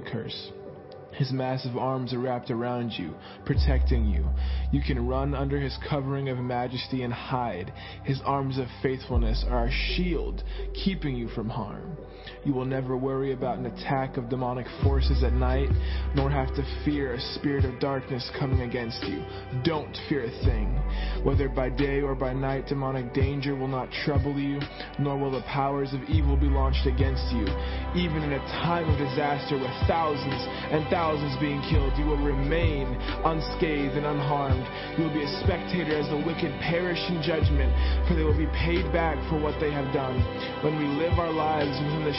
curse. His massive arms are wrapped around you, protecting you. You can run under his covering of majesty and hide. His arms of faithfulness are a shield, keeping you from harm. You will never worry about an attack of demonic forces at night, nor have to fear a spirit of darkness coming against you. Don't fear a thing. Whether by day or by night, demonic danger will not trouble you, nor will the powers of evil be launched against you. Even in a time of disaster with thousands and thousands being killed, you will remain unscathed and unharmed. You will be a spectator as the wicked perish in judgment, for they will be paid back for what they have done. When we live our lives within the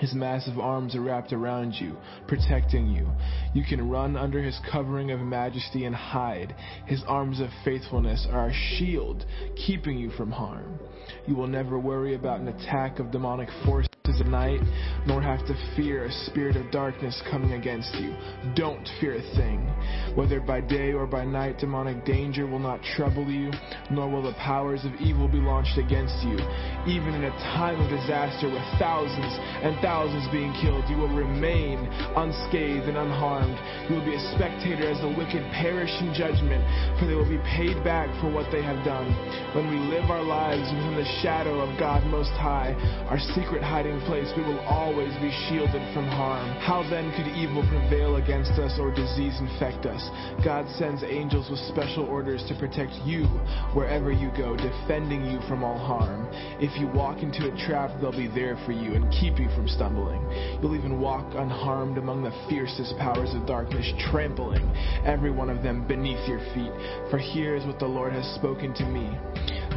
His massive arms are wrapped around you, protecting you. You can run under his covering of majesty and hide. His arms of faithfulness are a shield, keeping you from harm. You will never worry about an attack of demonic forces at night, nor have to fear a spirit of darkness coming against you. Don't fear a thing. Whether by day or by night, demonic danger will not trouble you, nor will the powers of evil be launched against you. Even in a time of disaster with thousands and thousands being killed, you will remain unscathed and unharmed. You will be a spectator as the wicked perish in judgment, for they will be paid back for what they have done. When we live our lives within the shadow of God Most High, our secret hiding place, we will always be shielded from harm. How then could evil prevail against us or disease infect us? God sends angels with special orders to protect you wherever you go, defending you from all harm. If you walk into a trap, they'll be there for you and keep you from stumbling. You'll even walk unharmed among the fiercest powers of darkness, trampling every one of them beneath your feet. For here is what the Lord has spoken to me.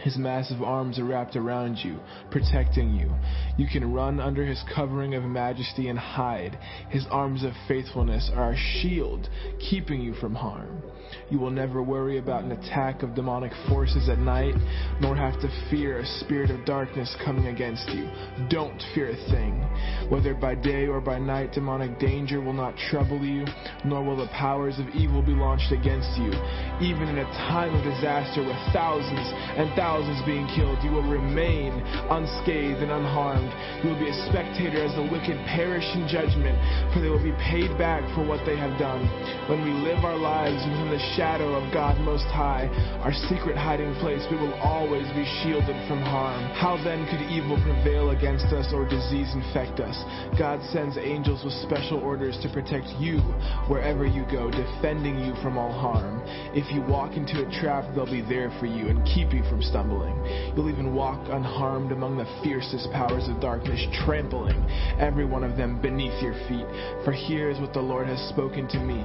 His massive arms are wrapped around you, protecting you. You can run under his covering of majesty and hide. His arms of faithfulness are a shield, keeping you from harm. You will never worry about an attack of demonic forces at night, nor have to fear a spirit of darkness coming against you. Don't fear a thing. Whether by day or by night, demonic danger will not trouble you, nor will the powers of evil be launched against you. Even in a time of disaster with thousands and thousands being killed, you will remain unscathed and unharmed. You will be a spectator as the wicked perish in judgment, for they will be paid back for what they have done. When we live our lives within the shadow of God Most High, our secret hiding place, we will always be shielded from harm. How then could evil prevail against us or disease infect us? God sends angels with special orders to protect you wherever you go, defending you from all harm. If you walk into a trap, they'll be there for you and keep you from stumbling. Stumbling. You'll even walk unharmed among the fiercest powers of darkness, trampling every one of them beneath your feet. For here is what the Lord has spoken to me.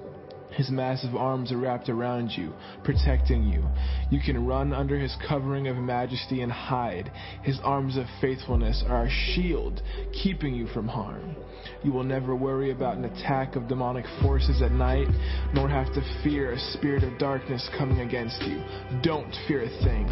His massive arms are wrapped around you, protecting you. You can run under his covering of majesty and hide. His arms of faithfulness are a shield, keeping you from harm. You will never worry about an attack of demonic forces at night, nor have to fear a spirit of darkness coming against you. Don't fear a thing.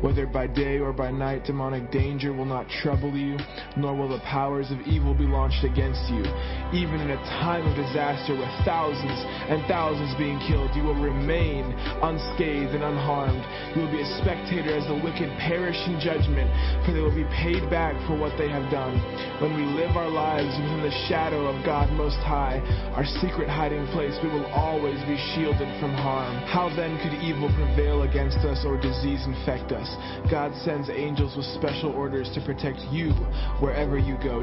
Whether by day or by night, demonic danger will not trouble you, nor will the powers of evil be launched against you. Even in a time of disaster with thousands and thousands being killed, you will remain unscathed and unharmed. You will be a spectator as the wicked perish in judgment, for they will be paid back for what they have done. When we live our lives within the shadow of God Most High, our secret hiding place, we will always be shielded from harm. How then could evil prevail against us or disease infect us? God sends angels with special orders to protect you wherever you go.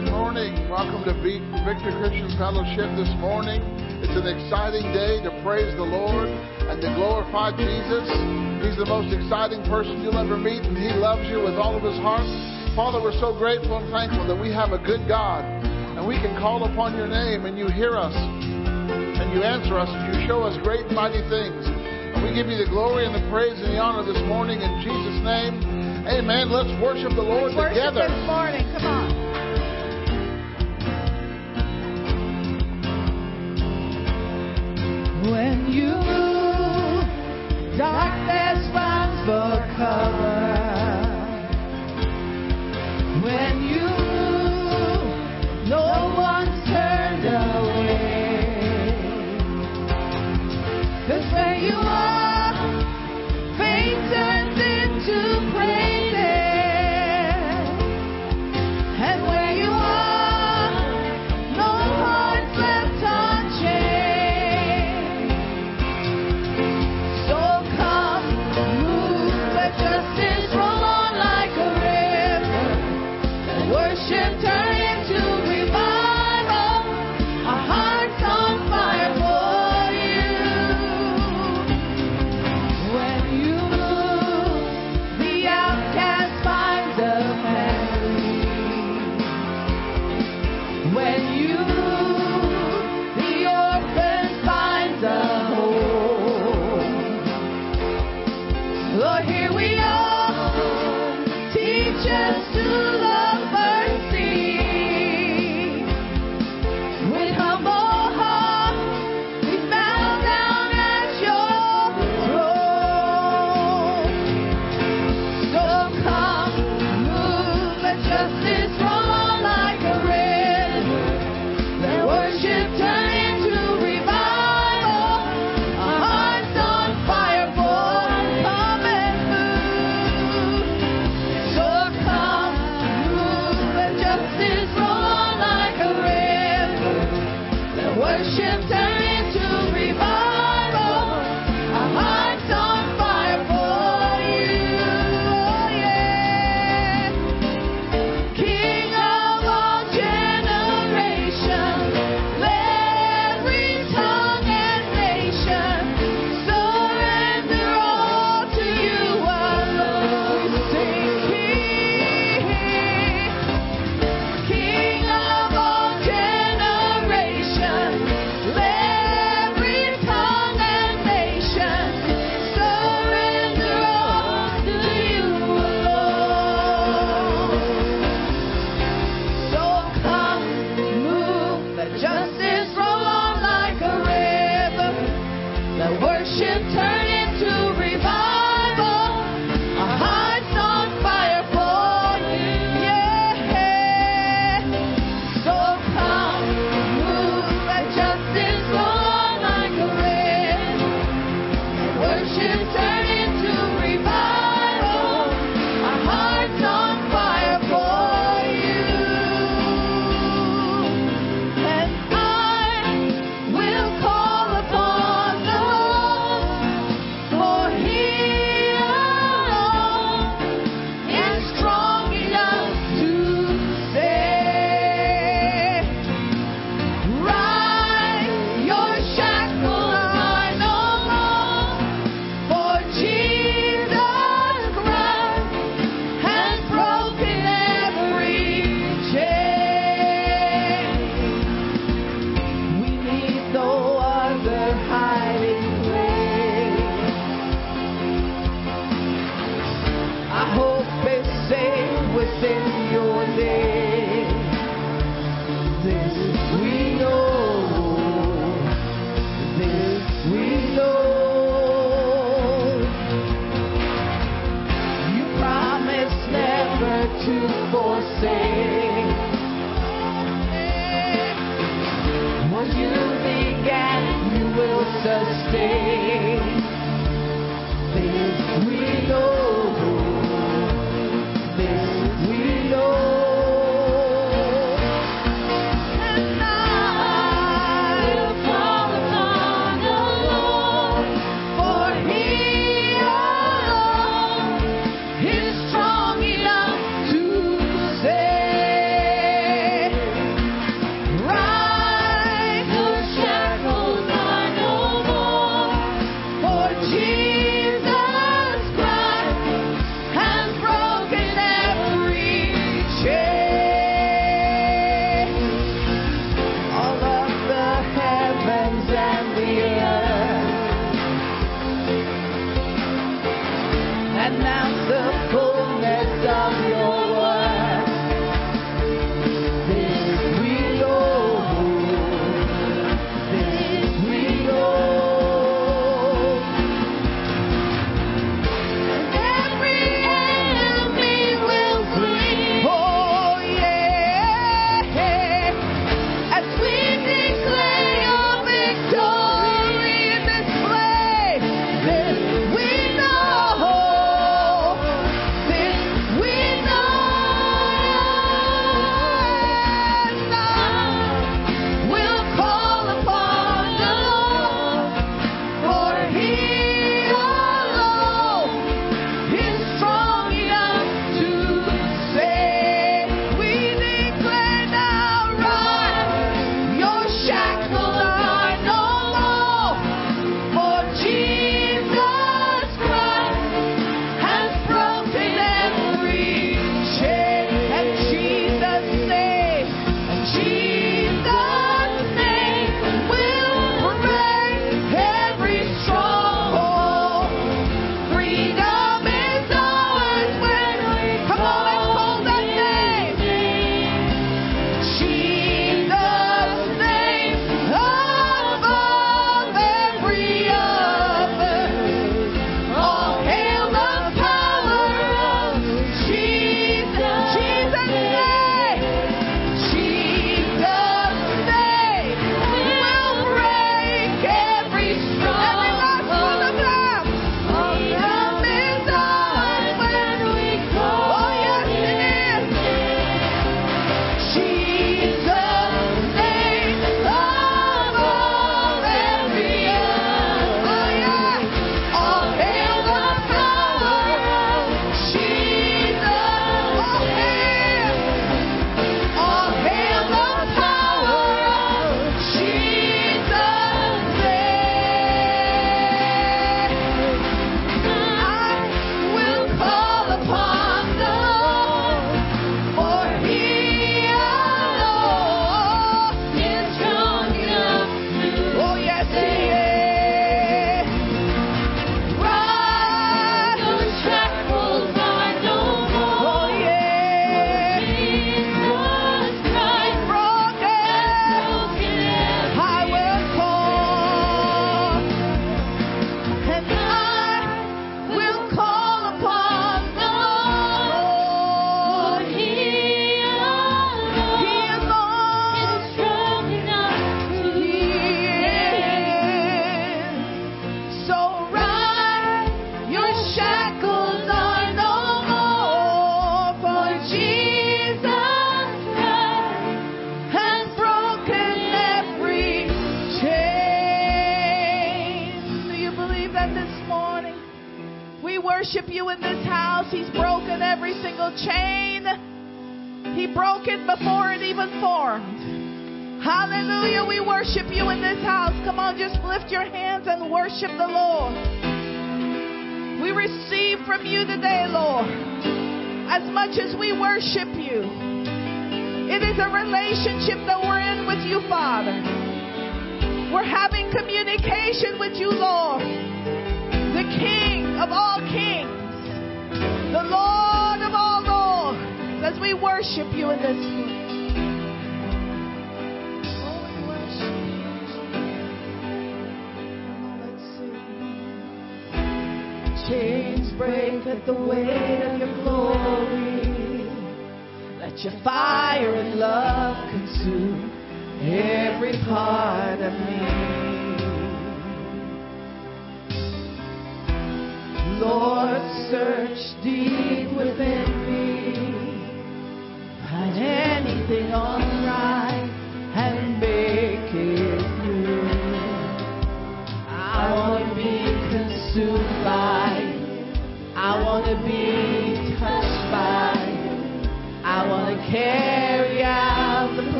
Good morning. Welcome to Vic- Victory Christian Fellowship this morning. It's an exciting day to praise the Lord and to glorify Jesus. He's the most exciting person you'll ever meet, and He loves you with all of His heart. Father, we're so grateful and thankful that we have a good God, and we can call upon Your name, and You hear us, and You answer us, and You show us great and mighty things. And we give You the glory and the praise and the honor this morning in Jesus' name. Amen. Let's worship the Lord Worship together. this morning. Come on. When you darkness for cover. When you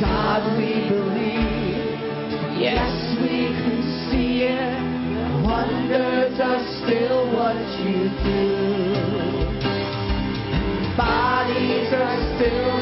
God, we believe. Yes, we can see it. Wonders are still what you do. Bodies are still.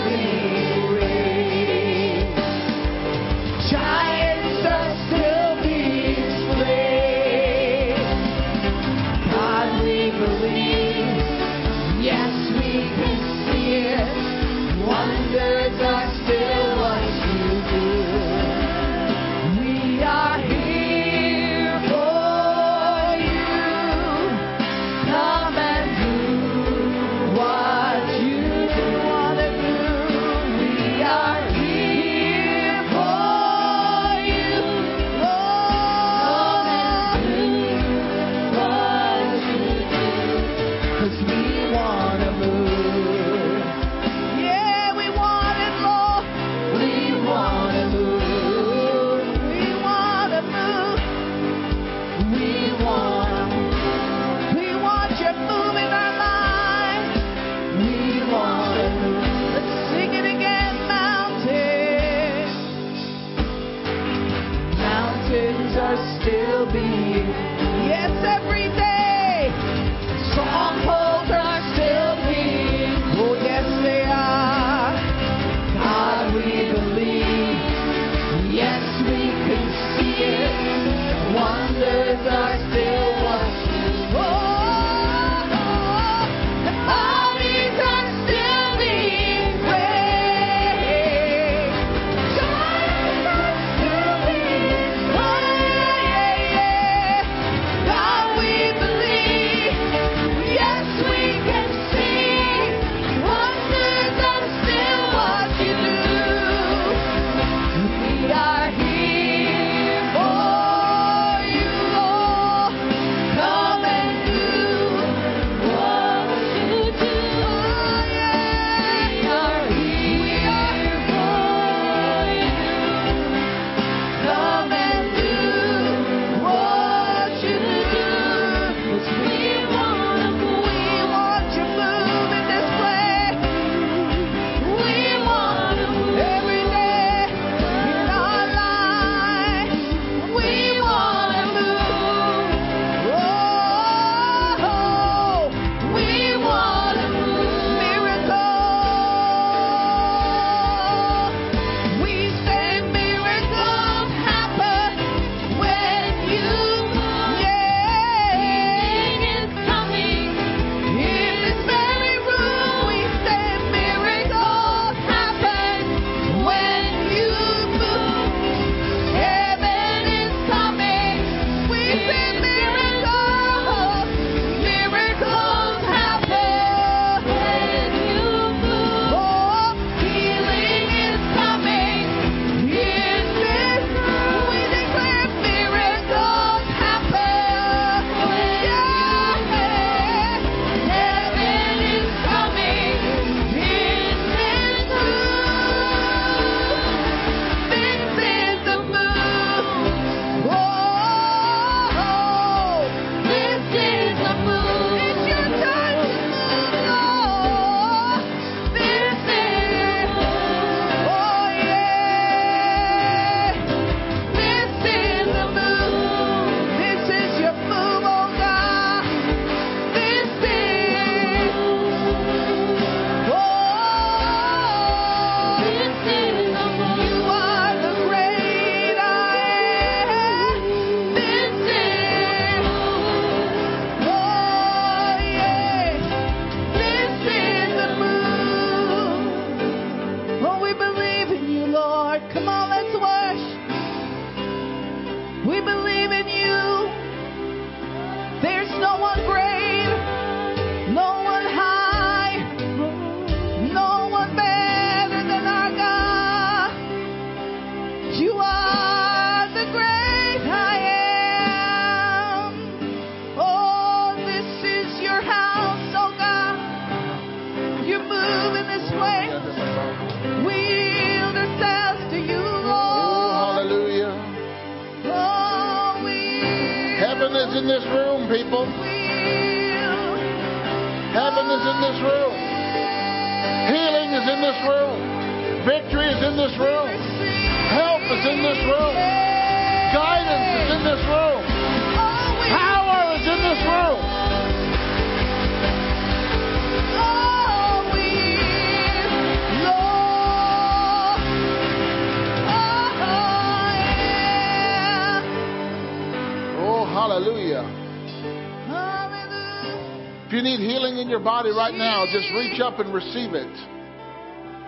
Body right now, just reach up and receive it.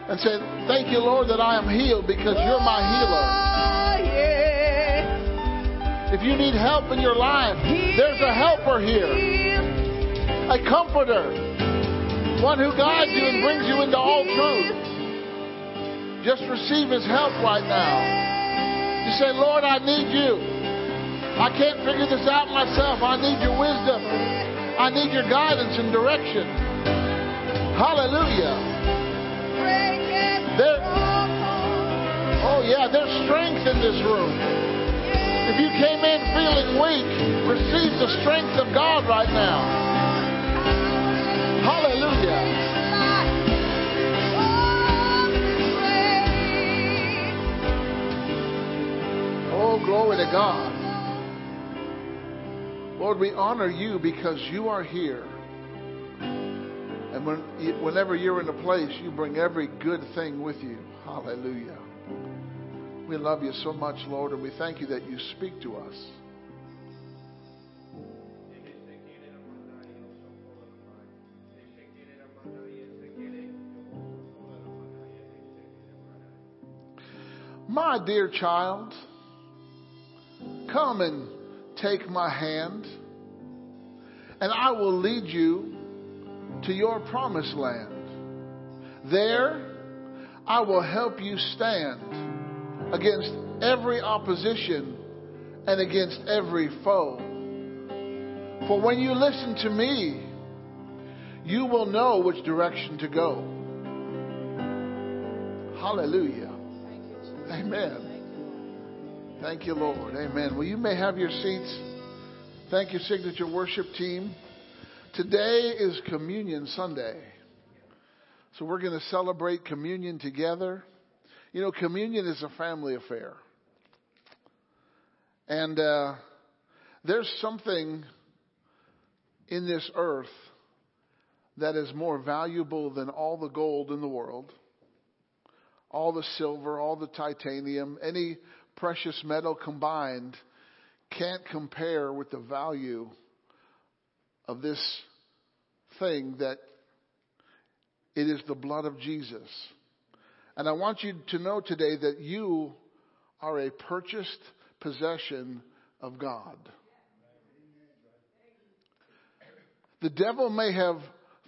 And say, Thank you, Lord, that I am healed because you're my healer. If you need help in your life, there's a helper here, a comforter, one who guides you and brings you into all truth. Just receive his help right now. You say, Lord, I need you. I can't figure this out myself. I need your wisdom. I need your guidance and direction. Hallelujah. There, oh yeah, there's strength in this room. If you came in feeling weak, receive the strength of God right now. Hallelujah. Oh, glory to God. Lord, we honor you because you are here. And when, whenever you're in a place, you bring every good thing with you. Hallelujah. We love you so much, Lord, and we thank you that you speak to us. My dear child, come and take my hand, and I will lead you to your promised land. There, I will help you stand against every opposition and against every foe. For when you listen to me, you will know which direction to go. Hallelujah. Amen. Thank you, Lord. Amen. Well, you may have your seats. Thank you, Signature Worship Team. Today is Communion Sunday. So we're going to celebrate communion together. You know, communion is a family affair. And uh, there's something in this earth that is more valuable than all the gold in the world, all the silver, all the titanium, any precious metal combined can't compare with the value of this thing that it is the blood of Jesus. And I want you to know today that you are a purchased possession of God. The devil may have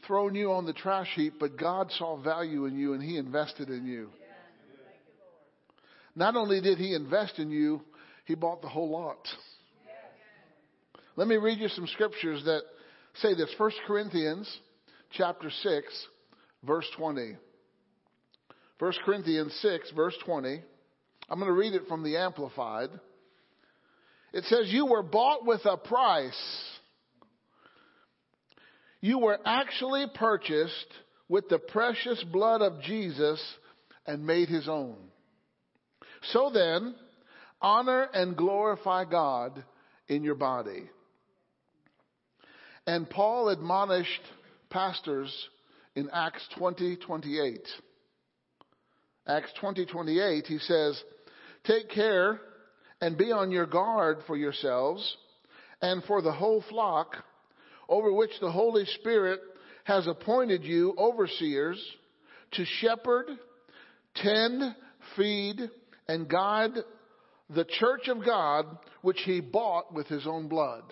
thrown you on the trash heap, but God saw value in you and he invested in you. Not only did he invest in you, he bought the whole lot. Let me read you some scriptures that say this. 1 Corinthians chapter 6, verse 20. 1 Corinthians 6, verse 20. I'm going to read it from the Amplified. It says, You were bought with a price. You were actually purchased with the precious blood of Jesus and made his own. So then, honor and glorify God in your body. And Paul admonished pastors in Acts 20, 28. Acts 20, 28, he says, Take care and be on your guard for yourselves and for the whole flock over which the Holy Spirit has appointed you overseers to shepherd, tend, feed, and guide the church of God which he bought with his own blood.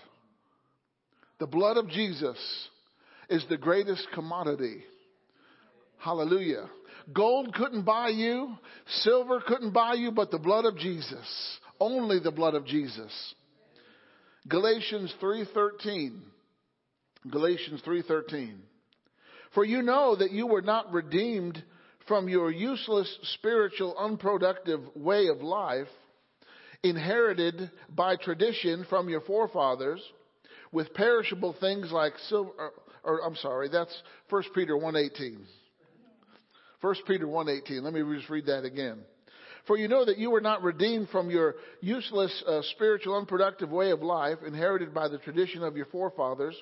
The blood of Jesus is the greatest commodity. Hallelujah. Gold couldn't buy you, silver couldn't buy you, but the blood of Jesus. Only the blood of Jesus. Galatians 3:13. Galatians 3:13. For you know that you were not redeemed from your useless spiritual unproductive way of life inherited by tradition from your forefathers with perishable things like silver or, or I'm sorry, that's 1 Peter 1:18. 1 Peter 1:18. Let me just read that again. For you know that you were not redeemed from your useless uh, spiritual unproductive way of life inherited by the tradition of your forefathers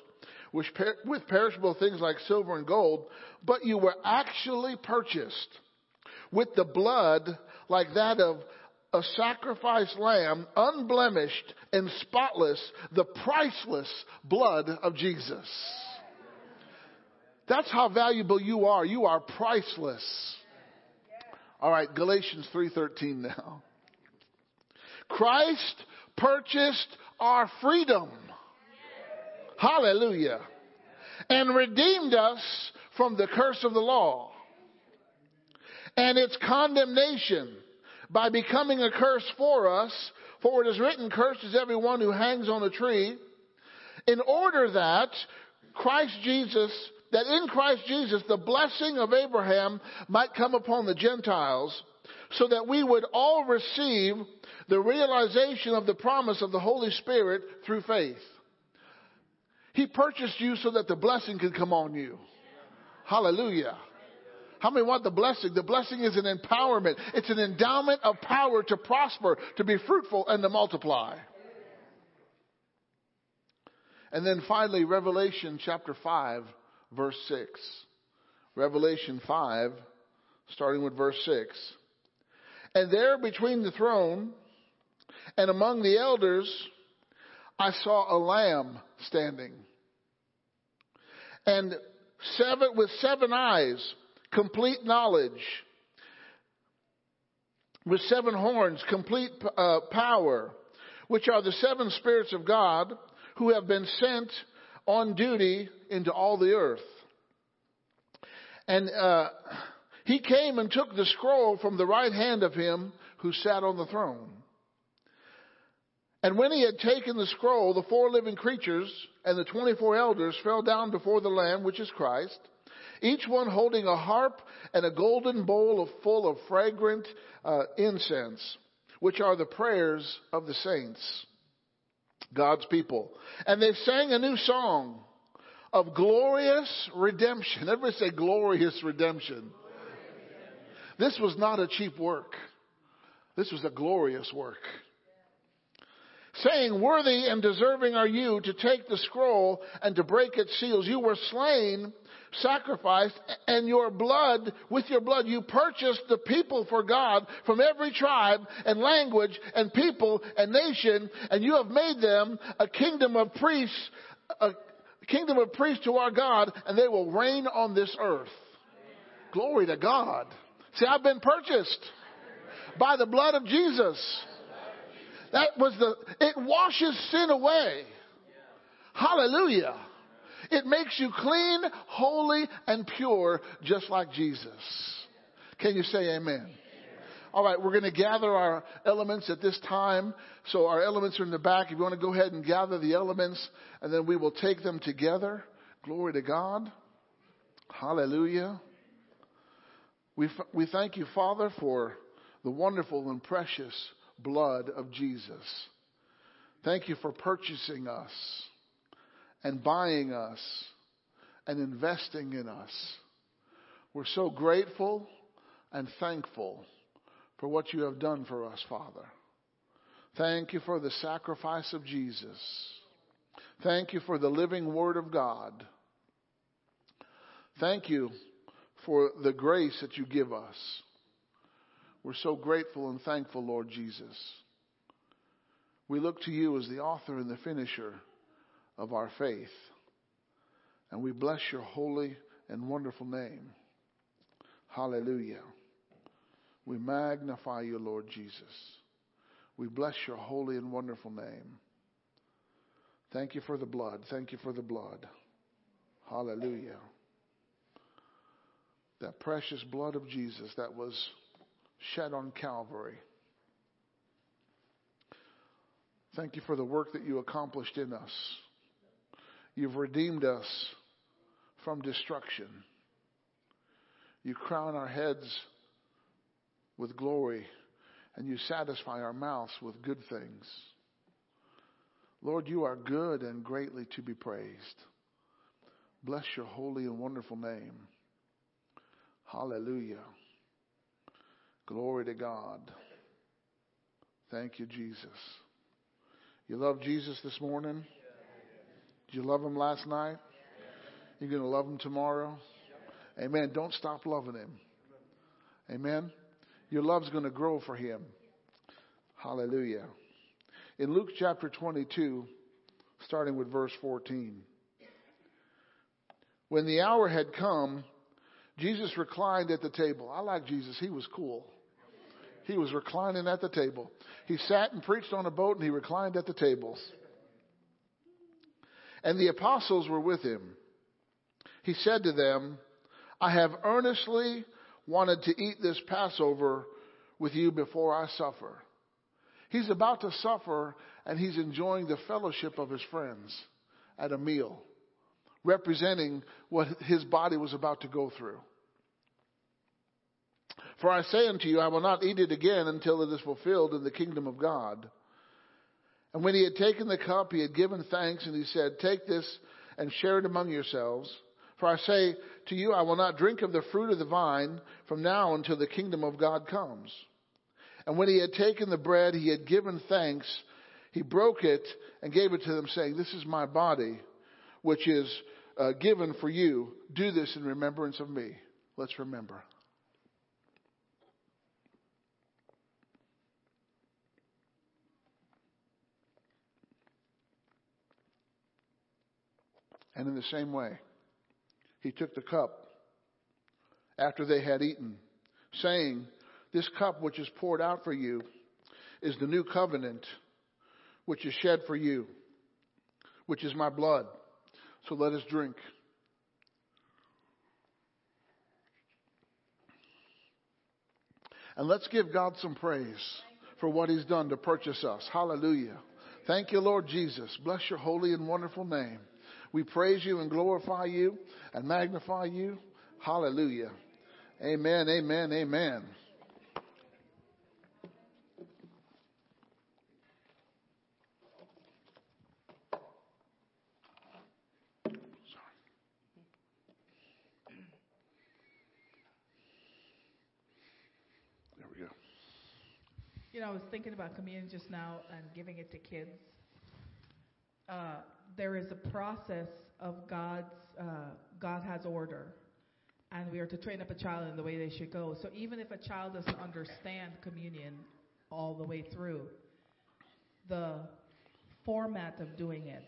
with perishable things like silver and gold, but you were actually purchased with the blood like that of a sacrificed lamb, unblemished and spotless, the priceless blood of Jesus. That's how valuable you are. You are priceless. All right, Galatians 3:13 now. Christ purchased our freedom. Hallelujah. And redeemed us from the curse of the law and its condemnation by becoming a curse for us. For it is written, cursed is everyone who hangs on a tree, in order that Christ Jesus, that in Christ Jesus the blessing of Abraham might come upon the Gentiles, so that we would all receive the realization of the promise of the Holy Spirit through faith. He purchased you so that the blessing could come on you. Hallelujah. How many want the blessing? The blessing is an empowerment. It's an endowment of power to prosper, to be fruitful, and to multiply. And then finally, Revelation chapter 5, verse 6. Revelation 5, starting with verse 6. And there between the throne and among the elders, I saw a lamb standing. And seven, with seven eyes, complete knowledge. With seven horns, complete uh, power, which are the seven spirits of God who have been sent on duty into all the earth. And uh, he came and took the scroll from the right hand of him who sat on the throne. And when he had taken the scroll, the four living creatures and the 24 elders fell down before the Lamb, which is Christ, each one holding a harp and a golden bowl full of fragrant uh, incense, which are the prayers of the saints, God's people. And they sang a new song of glorious redemption. Everybody say glorious redemption. This was not a cheap work. This was a glorious work saying, Worthy and deserving are you to take the scroll and to break its seals. You were slain, sacrificed, and your blood, with your blood, you purchased the people for God from every tribe and language and people and nation, and you have made them a kingdom of priests, a kingdom of priests to our God, and they will reign on this earth. Glory to God. See, I've been purchased by the blood of Jesus. That was the, it washes sin away. Hallelujah. It makes you clean, holy, and pure, just like Jesus. Can you say amen? All right, we're going to gather our elements at this time. So our elements are in the back. If you want to go ahead and gather the elements, and then we will take them together. Glory to God. Hallelujah. We, we thank you, Father, for the wonderful and precious blood of Jesus. Thank you for purchasing us and buying us and investing in us. We're so grateful and thankful for what you have done for us, Father. Thank you for the sacrifice of Jesus. Thank you for the living Word of God. Thank you for the grace that you give us. We're so grateful and thankful, Lord Jesus. We look to you as the author and the finisher of our faith. And we bless your holy and wonderful name. Hallelujah. We magnify you, Lord Jesus. We bless your holy and wonderful name. Thank you for the blood. Thank you for the blood. Hallelujah. That precious blood of Jesus that was shed on Calvary. Thank you for the work that you accomplished in us. You've redeemed us from destruction. You crown our heads with glory and you satisfy our mouths with good things. Lord, you are good and greatly to be praised. Bless your holy and wonderful name. Hallelujah. Glory to God. Thank you, Jesus. You love Jesus this morning? Did you love him last night? You're going to love him tomorrow? Amen. Don't stop loving him. Amen. Your love's going to grow for him. Hallelujah. In Luke chapter 22, starting with verse 14. When the hour had come, Jesus reclined at the table. I like Jesus. He was cool. He was reclining at the table. He sat and preached on a boat and he reclined at the tables. And the apostles were with him. He said to them, I have earnestly wanted to eat this Passover with you before I suffer. He's about to suffer and he's enjoying the fellowship of his friends at a meal, representing what his body was about to go through. For I say unto you, I will not eat it again until it is fulfilled in the kingdom of God. And when he had taken the cup, he had given thanks, and he said, Take this and share it among yourselves. For I say to you, I will not drink of the fruit of the vine from now until the kingdom of God comes. And when he had taken the bread, he had given thanks. He broke it and gave it to them, saying, This is my body, which is uh, given for you. Do this in remembrance of me. Let's remember. And in the same way, he took the cup after they had eaten, saying, This cup which is poured out for you is the new covenant which is shed for you, which is my blood. So let us drink. And let's give God some praise for what He's done to purchase us. Hallelujah. Thank you, Lord Jesus. Bless your holy and wonderful name. We praise you and glorify you and magnify you. Hallelujah. Amen, amen, amen. There we go. You know, I was thinking about communion just now and giving it to kids. Uh, there is a process of God's, uh, God has order. And we are to train up a child in the way they should go. So even if a child doesn't understand communion all the way through, the format of doing it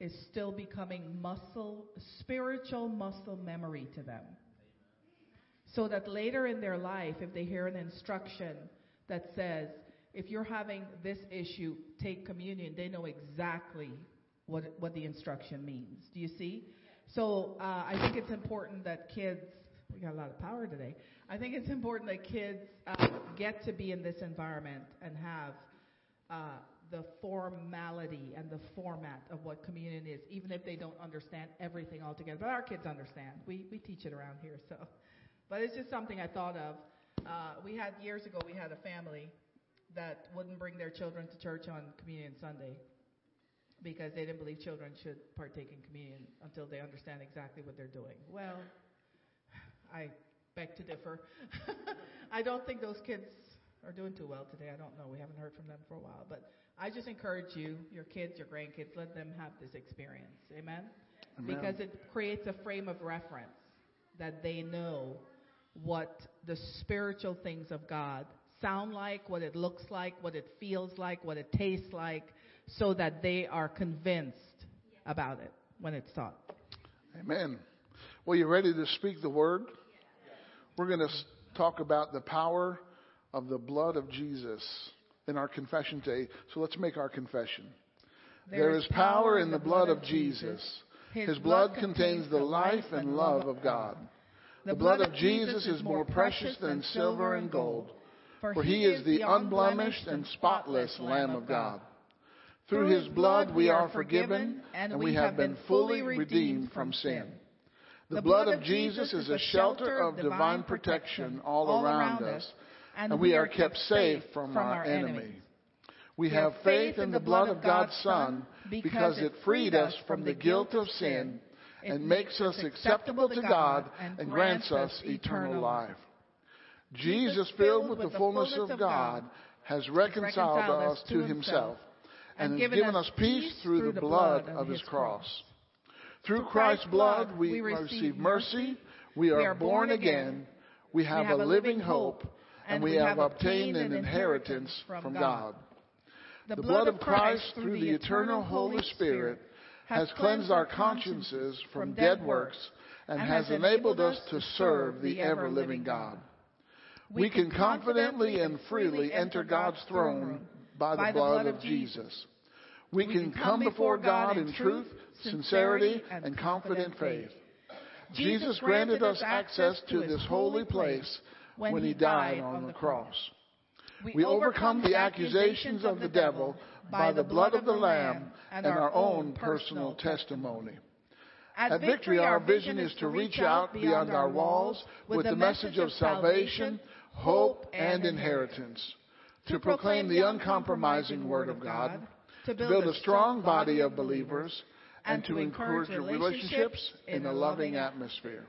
is still becoming muscle, spiritual muscle memory to them. So that later in their life, if they hear an instruction that says, if you're having this issue, take communion, they know exactly what, what the instruction means. Do you see? So uh, I think it's important that kids, we got a lot of power today. I think it's important that kids uh, get to be in this environment and have uh, the formality and the format of what communion is, even if they don't understand everything altogether. But our kids understand. We, we teach it around here, so. But it's just something I thought of. Uh, we had years ago, we had a family that wouldn't bring their children to church on Communion Sunday because they didn't believe children should partake in communion until they understand exactly what they're doing. Well, I beg to differ. I don't think those kids are doing too well today. I don't know. We haven't heard from them for a while. But I just encourage you, your kids, your grandkids, let them have this experience. Amen? Amen. Because it creates a frame of reference that they know what the spiritual things of God sound like, what it looks like, what it feels like, what it tastes like, so that they are convinced about it when it's taught. Amen. Well, you ready to speak the word? We're going to talk about the power of the blood of Jesus in our confession today. So let's make our confession. There is power in the blood of Jesus. His blood contains the life and love of God. The blood of Jesus is more precious than silver and gold, for he is the unblemished and spotless Lamb of God. Through his blood we are forgiven, and we have been fully redeemed from sin. The blood of Jesus is a shelter of divine protection all around us, and we are kept safe from our enemy. We have faith in the blood of God's Son because it freed us from the guilt of sin and makes us acceptable to God and grants us eternal life. Jesus, filled with the fullness of God, has reconciled us to himself and has given us peace through the blood of his cross. Through Christ's blood, we receive mercy, we are born again, we have a living hope, and we have obtained an inheritance from God. The blood of Christ, through the eternal Holy Spirit, has cleansed our consciences from dead works and has enabled us to serve the ever living God. We can confidently and freely enter God's throne by the blood of Jesus. We can come before God in truth, sincerity, and confident faith. Jesus granted us access to this holy place when he died on the cross. We overcome the accusations of the devil by the blood of the Lamb and our own personal testimony. At Victory, our vision is to reach out beyond our walls with the message of salvation, hope, and inheritance, to proclaim the uncompromising Word of God, to build a strong body of believers, and to encourage relationships in a loving atmosphere.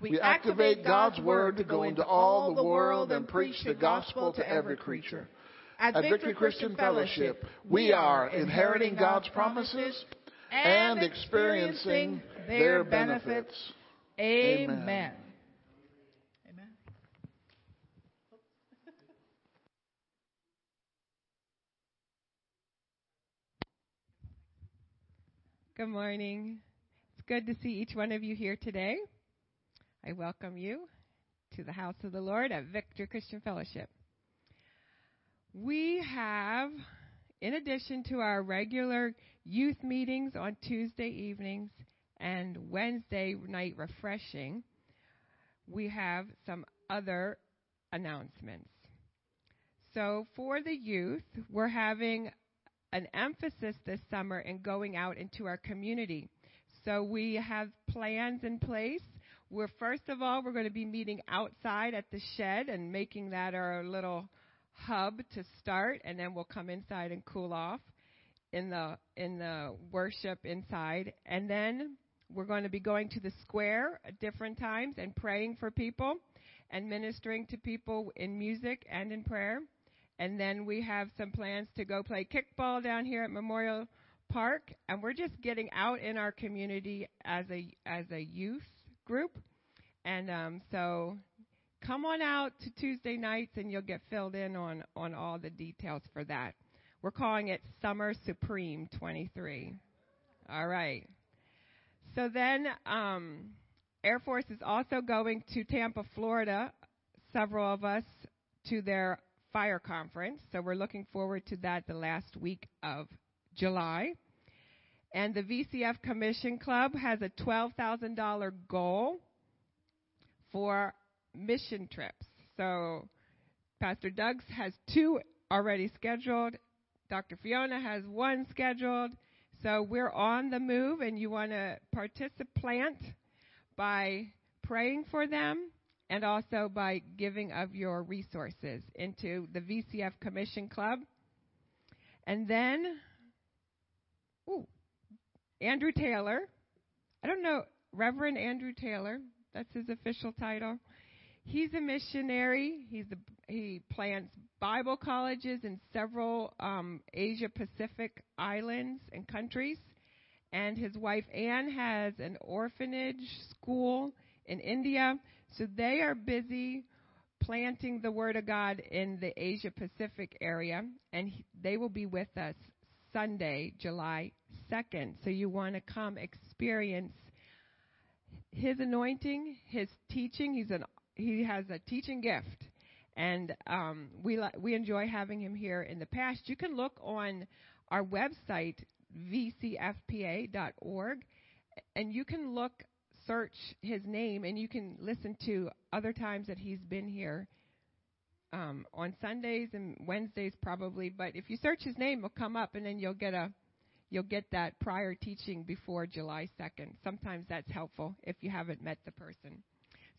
We activate God's Word to go into all the world and preach the gospel to every creature. At Victory Christian Fellowship, we are inheriting God's promises and experiencing their benefits. Amen. Good morning. It's good to see each one of you here today. I welcome you to the house of the Lord at Victory Christian Fellowship. We have, in addition to our regular youth meetings on Tuesday evenings and Wednesday night refreshing, we have some other announcements. So, for the youth, we're having an emphasis this summer in going out into our community. So, we have plans in place. We're first of all, we're going to be meeting outside at the shed and making that our little hub to start, and then we'll come inside and cool off in the in the worship inside, and then we're going to be going to the square at different times and praying for people and ministering to people in music and in prayer. And then we have some plans to go play kickball down here at Memorial Park, and we're just getting out in our community as a as a youth group. And um, so come on out to Tuesday nights and you'll get filled in on, on all the details for that. We're calling it Summer Supreme 23. All right. So then, um, Air Force is also going to Tampa, Florida, several of us, to their fire conference. So we're looking forward to that the last week of July. And the VCF Commission Club has a $12,000 goal for mission trips. So Pastor Doug's has two already scheduled. Dr. Fiona has one scheduled. So we're on the move, and you want to participate by praying for them and also by giving of your resources into the VCF Commission Club. And then, ooh, Andrew Taylor. I don't know, Reverend Andrew Taylor. That's his official title. He's a missionary. He's a, he plants Bible colleges in several um, Asia Pacific islands and countries. And his wife Anne has an orphanage school in India. So they are busy planting the Word of God in the Asia Pacific area. And they will be with us Sunday, July 2nd. So you want to come experience his anointing, his teaching. He's an he has a teaching gift, and um, we li- we enjoy having him here in the past. You can look on our website, vcfpa.org. And you can look, search his name, and you can listen to other times that he's been here um, on Sundays and Wednesdays probably. But if you search his name, it'll come up, and then you'll get a you'll get that prior teaching before July 2nd. Sometimes that's helpful if you haven't met the person.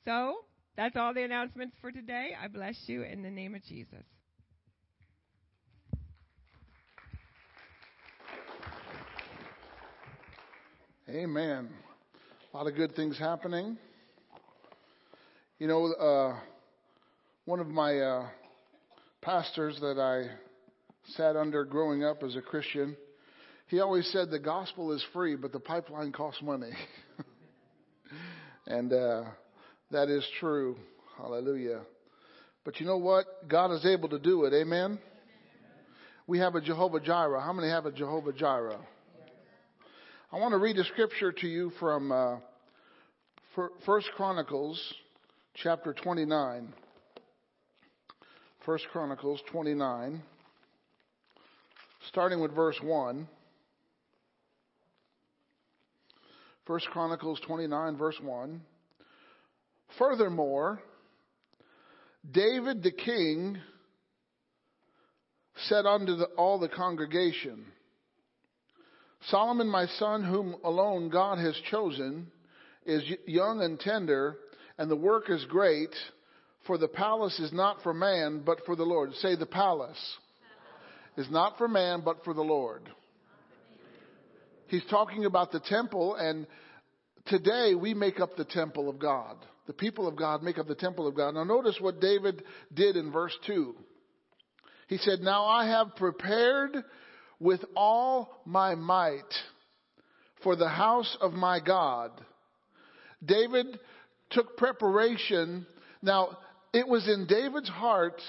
So that's all the announcements for today. I bless you in the name of Jesus. Amen. A lot of good things happening. You know, uh, one of my uh, pastors that I sat under growing up as a Christian, he always said the gospel is free, but the pipeline costs money. and uh, that is true. Hallelujah. But you know what? God is able to do it. Amen. We have a Jehovah Jireh. How many have a Jehovah Jireh? I want to read a scripture to you from uh, First Chronicles chapter 29. First Chronicles 29, starting with verse 1. First Chronicles 29, verse 1. Furthermore, David the king said unto the, all the congregation, Solomon, my son, whom alone God has chosen, is young and tender, and the work is great, for the palace is not for man, but for the Lord. Say, the palace is not for man, but for the Lord. He's talking about the temple, and today we make up the temple of God. The people of God make up the temple of God. Now, notice what David did in verse 2. He said, Now I have prepared with all my might for the house of my God. David took preparation. Now, it was in David's heart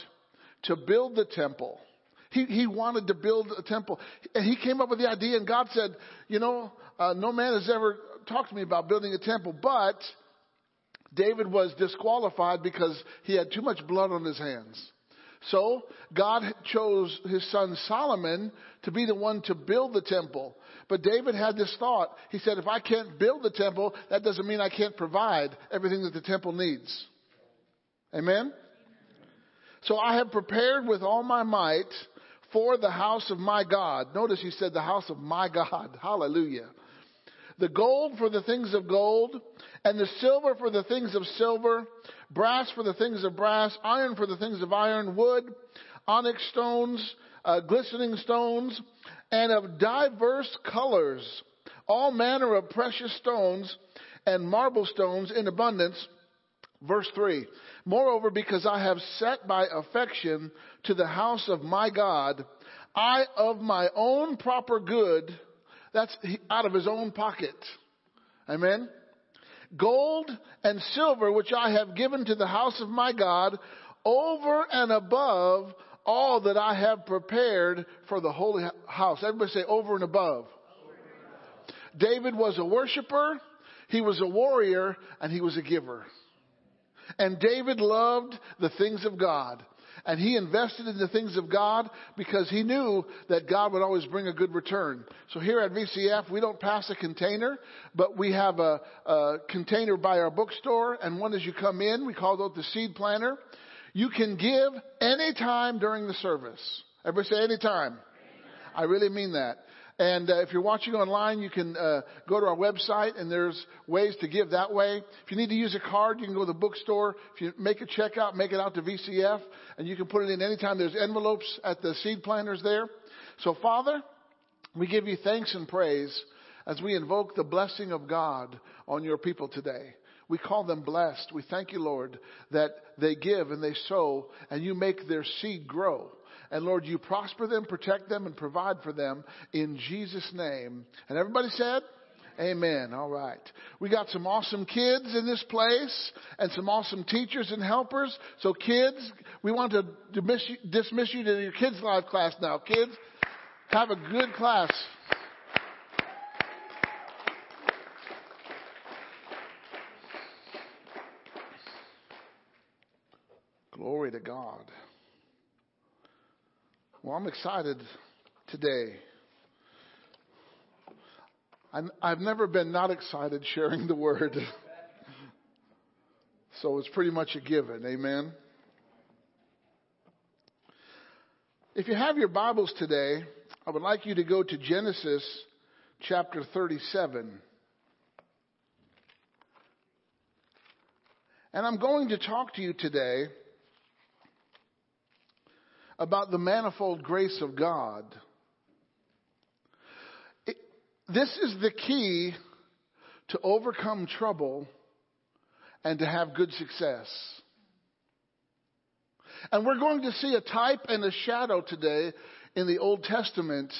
to build the temple. He, he wanted to build a temple. And he came up with the idea, and God said, You know, uh, no man has ever talked to me about building a temple, but David was disqualified because he had too much blood on his hands. So God chose his son Solomon to be the one to build the temple. But David had this thought. He said, if I can't build the temple, that doesn't mean I can't provide everything that the temple needs. Amen? So I have prepared with all my might for the house of my God. Notice he said the house of my God. Hallelujah. The gold for the things of gold, and the silver for the things of silver, brass for the things of brass, iron for the things of iron, wood, onyx stones, uh, glistening stones, and of diverse colors, all manner of precious stones and marble stones in abundance. Verse 3 Moreover, because I have set my affection to the house of my God, I of my own proper good, that's out of his own pocket. Amen. Gold and silver, which I have given to the house of my God, over and above all that I have prepared for the holy house. Everybody say over and above. David was a worshiper, he was a warrior, and he was a giver. And David loved the things of God. And he invested in the things of God because he knew that God would always bring a good return. So here at VCF, we don't pass a container, but we have a, a container by our bookstore. And one as you come in, we call it the seed planter. You can give anytime during the service. Everybody say anytime. I really mean that. And uh, if you're watching online, you can uh, go to our website, and there's ways to give that way. If you need to use a card, you can go to the bookstore. If you make a checkout, make it out to VCF, and you can put it in anytime. There's envelopes at the seed planters there. So, Father, we give you thanks and praise as we invoke the blessing of God on your people today. We call them blessed. We thank you, Lord, that they give and they sow, and you make their seed grow. And Lord, you prosper them, protect them, and provide for them in Jesus' name. And everybody said, Amen. All right. We got some awesome kids in this place and some awesome teachers and helpers. So kids, we want to dismiss you, to your kids live class now. Kids, have a good class. Glory to God. Well, I'm excited today I've never been not excited sharing the word. so it's pretty much a given. Amen. If you have your Bibles today, I would like you to go to Genesis chapter 37. And I'm going to talk to you today about the manifold grace of God. It, this is the key to overcome trouble and to have good success. And we're going to see a type and a shadow today in the Old Testament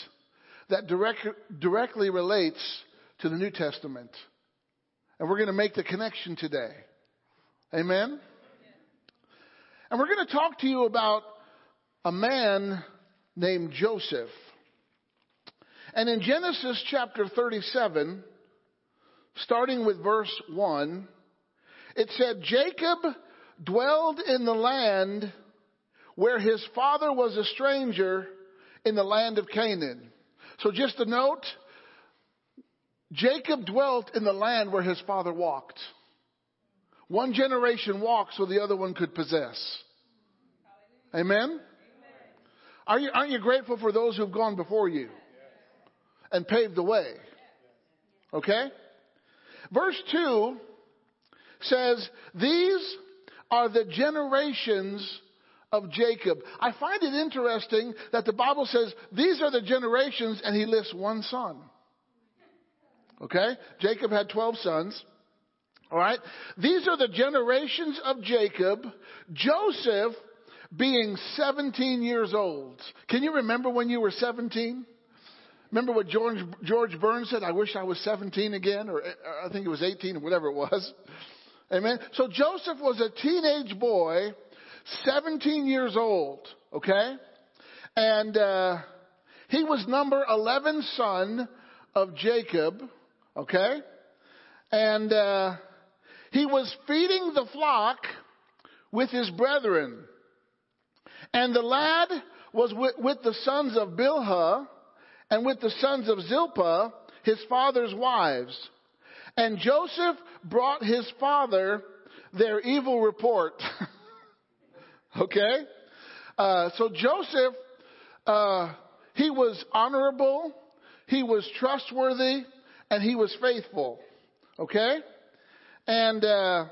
that direct, directly relates to the New Testament. And we're going to make the connection today. Amen? And we're going to talk to you about a man named Joseph. And in Genesis chapter 37, starting with verse 1, it said, Jacob dwelled in the land where his father was a stranger in the land of Canaan. So just a note, Jacob dwelt in the land where his father walked. One generation walked so the other one could possess. Amen? Are you, aren't you grateful for those who've gone before you and paved the way? Okay? Verse 2 says, These are the generations of Jacob. I find it interesting that the Bible says these are the generations and he lists one son. Okay? Jacob had 12 sons. All right? These are the generations of Jacob. Joseph being 17 years old. Can you remember when you were 17? Remember what George, George Burns said? I wish I was 17 again, or, or I think it was 18 or whatever it was. Amen. So Joseph was a teenage boy 17 years old, okay? And uh, he was number 11 son of Jacob, okay? And uh, he was feeding the flock with his brethren. And the lad was with, with the sons of Bilhah and with the sons of Zilpah, his father's wives. And Joseph brought his father their evil report. Okay? Uh, so Joseph, uh, he was honorable, he was trustworthy, and he was faithful. Okay? And uh,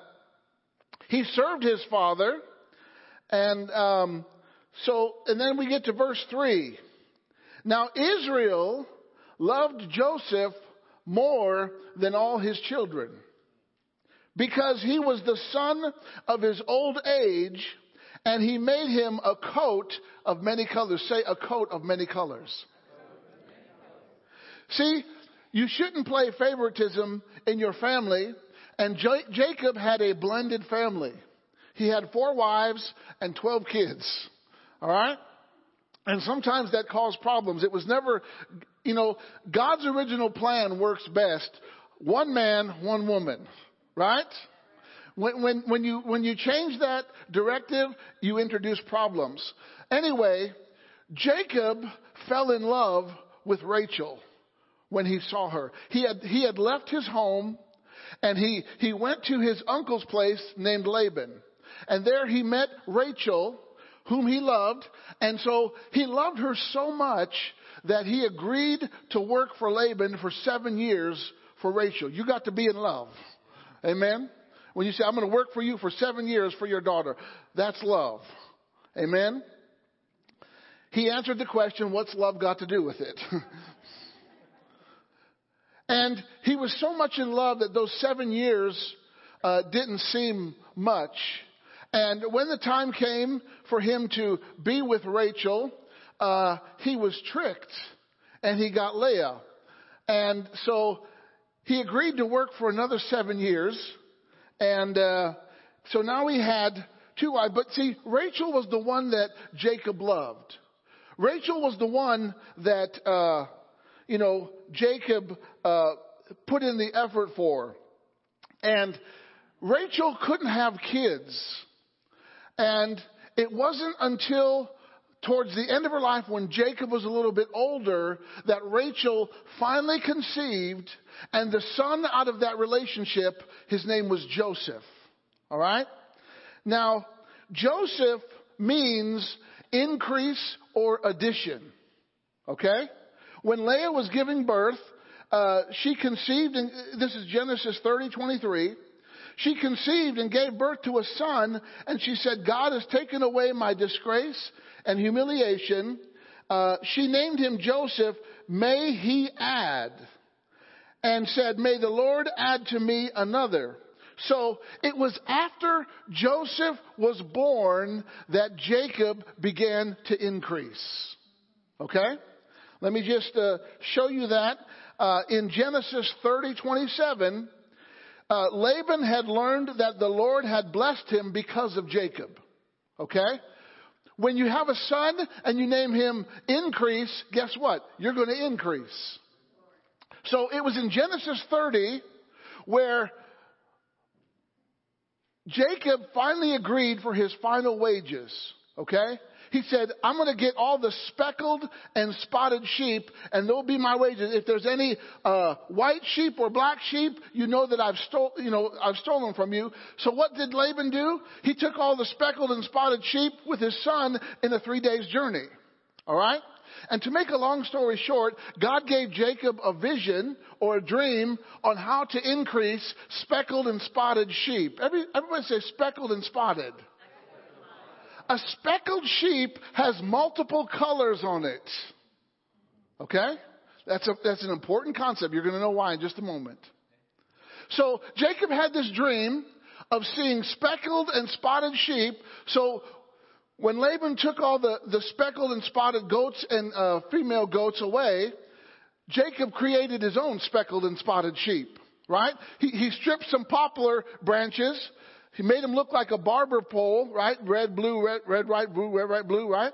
he served his father. And um, so, and then we get to verse 3. Now, Israel loved Joseph more than all his children because he was the son of his old age and he made him a coat of many colors. Say a coat of many colors. See, you shouldn't play favoritism in your family. And J- Jacob had a blended family. He had four wives and 12 kids. All right? And sometimes that caused problems. It was never, you know, God's original plan works best. One man, one woman. Right? When, when, when, you, when you change that directive, you introduce problems. Anyway, Jacob fell in love with Rachel when he saw her. He had, he had left his home and he, he went to his uncle's place named Laban. And there he met Rachel, whom he loved. And so he loved her so much that he agreed to work for Laban for seven years for Rachel. You got to be in love. Amen. When you say, I'm going to work for you for seven years for your daughter, that's love. Amen? He answered the question, what's love got to do with it? and he was so much in love that those seven years uh, didn't seem much. And when the time came for him to be with Rachel, uh, he was tricked and he got Leah. And so he agreed to work for another seven years. And uh, so now he had two wives. But see, Rachel was the one that Jacob loved. Rachel was the one that, uh, you know, Jacob uh, put in the effort for. And Rachel couldn't have kids. And it wasn't until towards the end of her life when Jacob was a little bit older that Rachel finally conceived and the son out of that relationship, his name was Joseph. All right? Now, Joseph means increase or addition. Okay? When Leah was giving birth, uh, she conceived, and this is Genesis 30, 23. She conceived and gave birth to a son, and she said, God has taken away my disgrace and humiliation. Uh, she named him Joseph, may he add, and said, may the Lord add to me another. So it was after Joseph was born that Jacob began to increase. Okay? Let me just uh, show you that. Uh, in Genesis 30, 27, uh, Laban had learned that the Lord had blessed him because of Jacob. Okay? When you have a son and you name him increase, guess what? You're going to increase. So it was in Genesis 30 where Jacob finally agreed for his final wages. Okay? He said, I'm going to get all the speckled and spotted sheep, and they'll be my wages. If there's any uh, white sheep or black sheep, you know that I've stole, you know, I've stolen from you. So what did Laban do? He took all the speckled and spotted sheep with his son in a three days journey. All right. And to make a long story short, God gave Jacob a vision or a dream on how to increase speckled and spotted sheep. Every, everybody say speckled and spotted. A speckled sheep has multiple colors on it. Okay? That's, a, that's an important concept. You're going to know why in just a moment. So Jacob had this dream of seeing speckled and spotted sheep. So when Laban took all the, the speckled and spotted goats and uh, female goats away, Jacob created his own speckled and spotted sheep. Right? He, he stripped some poplar branches he made them look like a barber pole, right? Red, blue, red, red, right, blue, red, right, blue, right?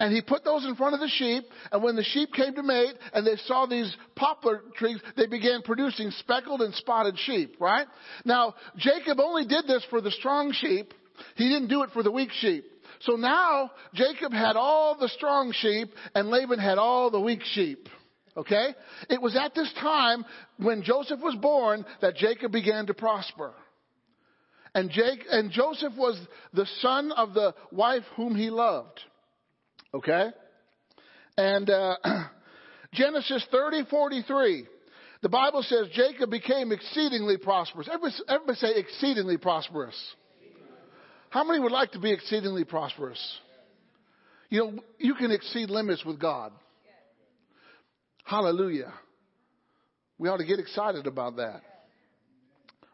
And he put those in front of the sheep, and when the sheep came to mate and they saw these poplar trees, they began producing speckled and spotted sheep, right? Now, Jacob only did this for the strong sheep. He didn't do it for the weak sheep. So now, Jacob had all the strong sheep, and Laban had all the weak sheep. Okay? It was at this time when Joseph was born that Jacob began to prosper. And, Jake, and Joseph was the son of the wife whom he loved. Okay? And uh, Genesis 30, 43. The Bible says Jacob became exceedingly prosperous. Everybody, everybody say exceedingly prosperous. How many would like to be exceedingly prosperous? You know, you can exceed limits with God. Hallelujah. We ought to get excited about that.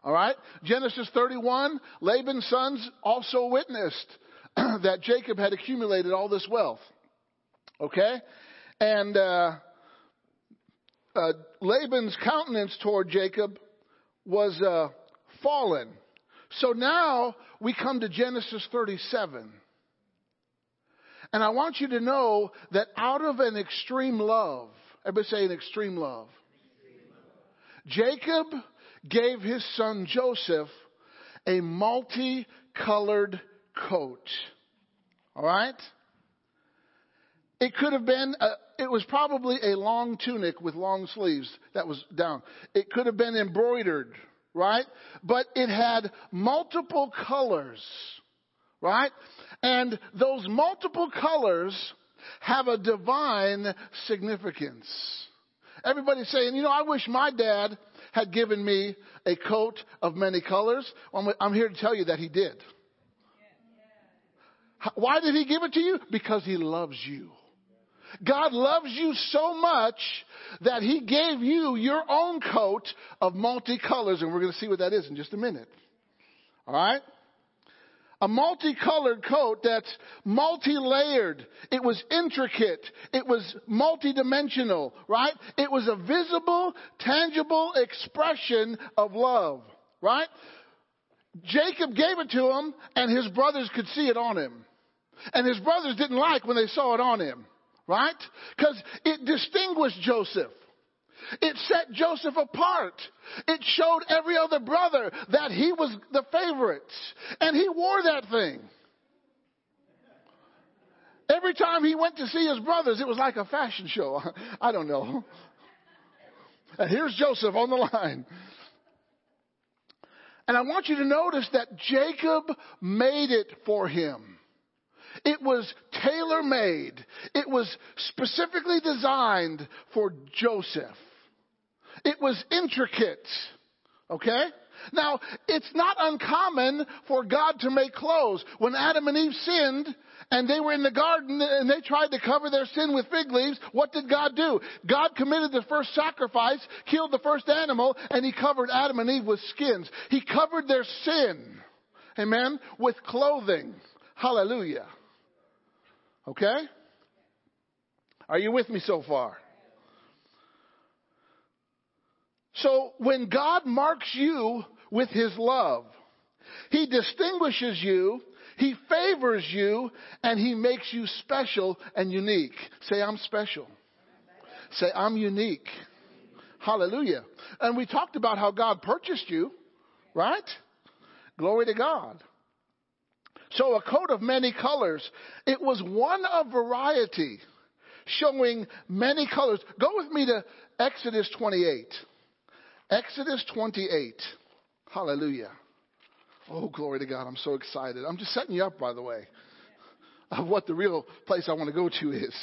All right? Genesis 31, Laban's sons also witnessed that Jacob had accumulated all this wealth. Okay? And uh, uh, Laban's countenance toward Jacob was uh, fallen. So now we come to Genesis 37. And I want you to know that out of an extreme love, everybody say an extreme love. Jacob gave his son Joseph a multicolored coat. All right? It could have been, a, it was probably a long tunic with long sleeves that was down. It could have been embroidered, right? But it had multiple colors, right? And those multiple colors have a divine significance. Everybody's saying, you know, I wish my dad had given me a coat of many colors. I'm here to tell you that he did. Why did he give it to you? Because he loves you. God loves you so much that he gave you your own coat of multicolors, and we're going to see what that is in just a minute. All right? A multicolored coat that's multi-layered. It was intricate. It was multidimensional, right? It was a visible, tangible expression of love, right? Jacob gave it to him and his brothers could see it on him. And his brothers didn't like when they saw it on him, right? Because it distinguished Joseph. It set Joseph apart. It showed every other brother that he was the favorite. And he wore that thing. Every time he went to see his brothers, it was like a fashion show. I don't know. And here's Joseph on the line. And I want you to notice that Jacob made it for him. It was tailor made. It was specifically designed for Joseph. It was intricate. Okay? Now, it's not uncommon for God to make clothes. When Adam and Eve sinned, and they were in the garden and they tried to cover their sin with fig leaves, what did God do? God committed the first sacrifice, killed the first animal, and he covered Adam and Eve with skins. He covered their sin, amen, with clothing. Hallelujah. Okay? Are you with me so far? So when God marks you with his love, he distinguishes you, he favors you, and he makes you special and unique. Say, I'm special. Say, I'm unique. Hallelujah. And we talked about how God purchased you, right? Glory to God. So a coat of many colors. It was one of variety, showing many colors. Go with me to Exodus 28. Exodus 28. Hallelujah. Oh, glory to God. I'm so excited. I'm just setting you up, by the way, of what the real place I want to go to is.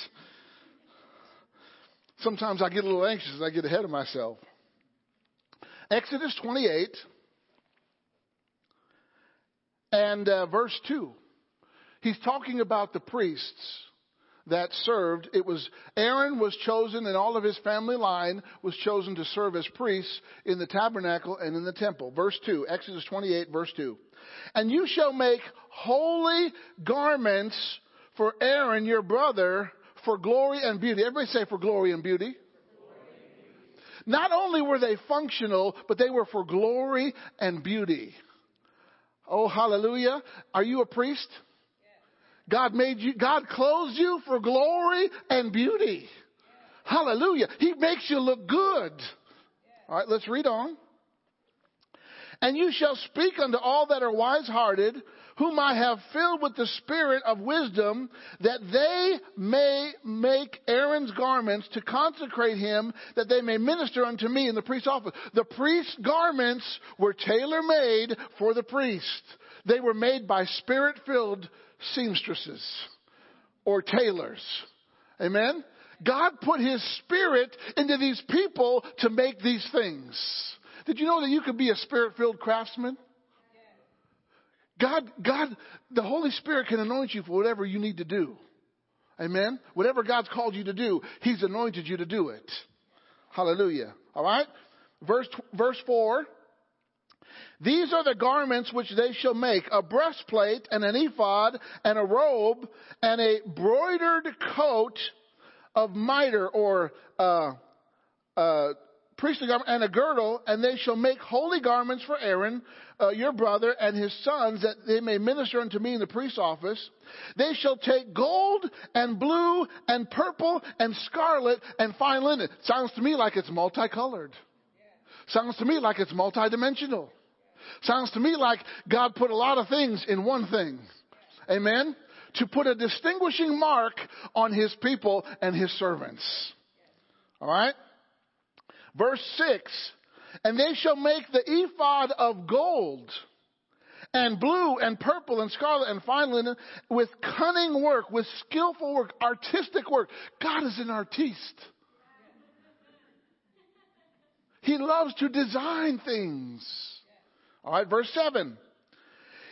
Sometimes I get a little anxious and I get ahead of myself. Exodus 28 and uh, verse 2. He's talking about the priests that served. It was Aaron was chosen and all of his family line was chosen to serve as priests in the tabernacle and in the temple. Verse 2, Exodus 28 verse 2. And you shall make holy garments for Aaron your brother for glory and beauty. Everybody say for glory and beauty. Not only were they functional, but they were for glory and beauty. Oh, hallelujah. Are you a priest? God made you, God clothes you for glory and beauty. Hallelujah. He makes you look good. All right, let's read on. And you shall speak unto all that are wise hearted, whom I have filled with the spirit of wisdom, that they may make Aaron's garments to consecrate him, that they may minister unto me in the priest's office. The priest's garments were tailor made for the priest. They were made by spirit filled seamstresses or tailors. Amen? God put His Spirit into these people to make these things. Did you know that you could be a spirit filled craftsman? God, God, the Holy Spirit can anoint you for whatever you need to do. Amen? Whatever God's called you to do, He's anointed you to do it. Hallelujah. All right? Verse, verse 4. These are the garments which they shall make a breastplate and an ephod and a robe and a broidered coat of mitre or uh, uh, priestly garment and a girdle, and they shall make holy garments for Aaron, uh, your brother, and his sons, that they may minister unto me in the priest's office. They shall take gold and blue and purple and scarlet and fine linen. Sounds to me like it's multicolored. Sounds to me like it's multidimensional. Sounds to me like God put a lot of things in one thing. Amen? To put a distinguishing mark on his people and his servants. Alright? Verse 6 And they shall make the ephod of gold and blue and purple and scarlet and fine linen with cunning work, with skillful work, artistic work. God is an artiste. He loves to design things. All right, verse 7.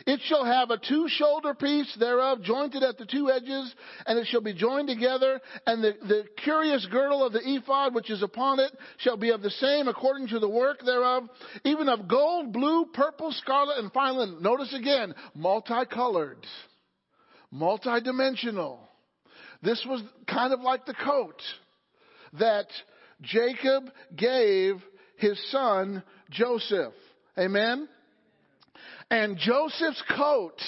It shall have a two shoulder piece thereof jointed at the two edges, and it shall be joined together, and the, the curious girdle of the ephod which is upon it shall be of the same according to the work thereof, even of gold, blue, purple, scarlet, and fine linen. Notice again, multicolored, multidimensional. This was kind of like the coat that Jacob gave his son Joseph. Amen? And Joseph's coat,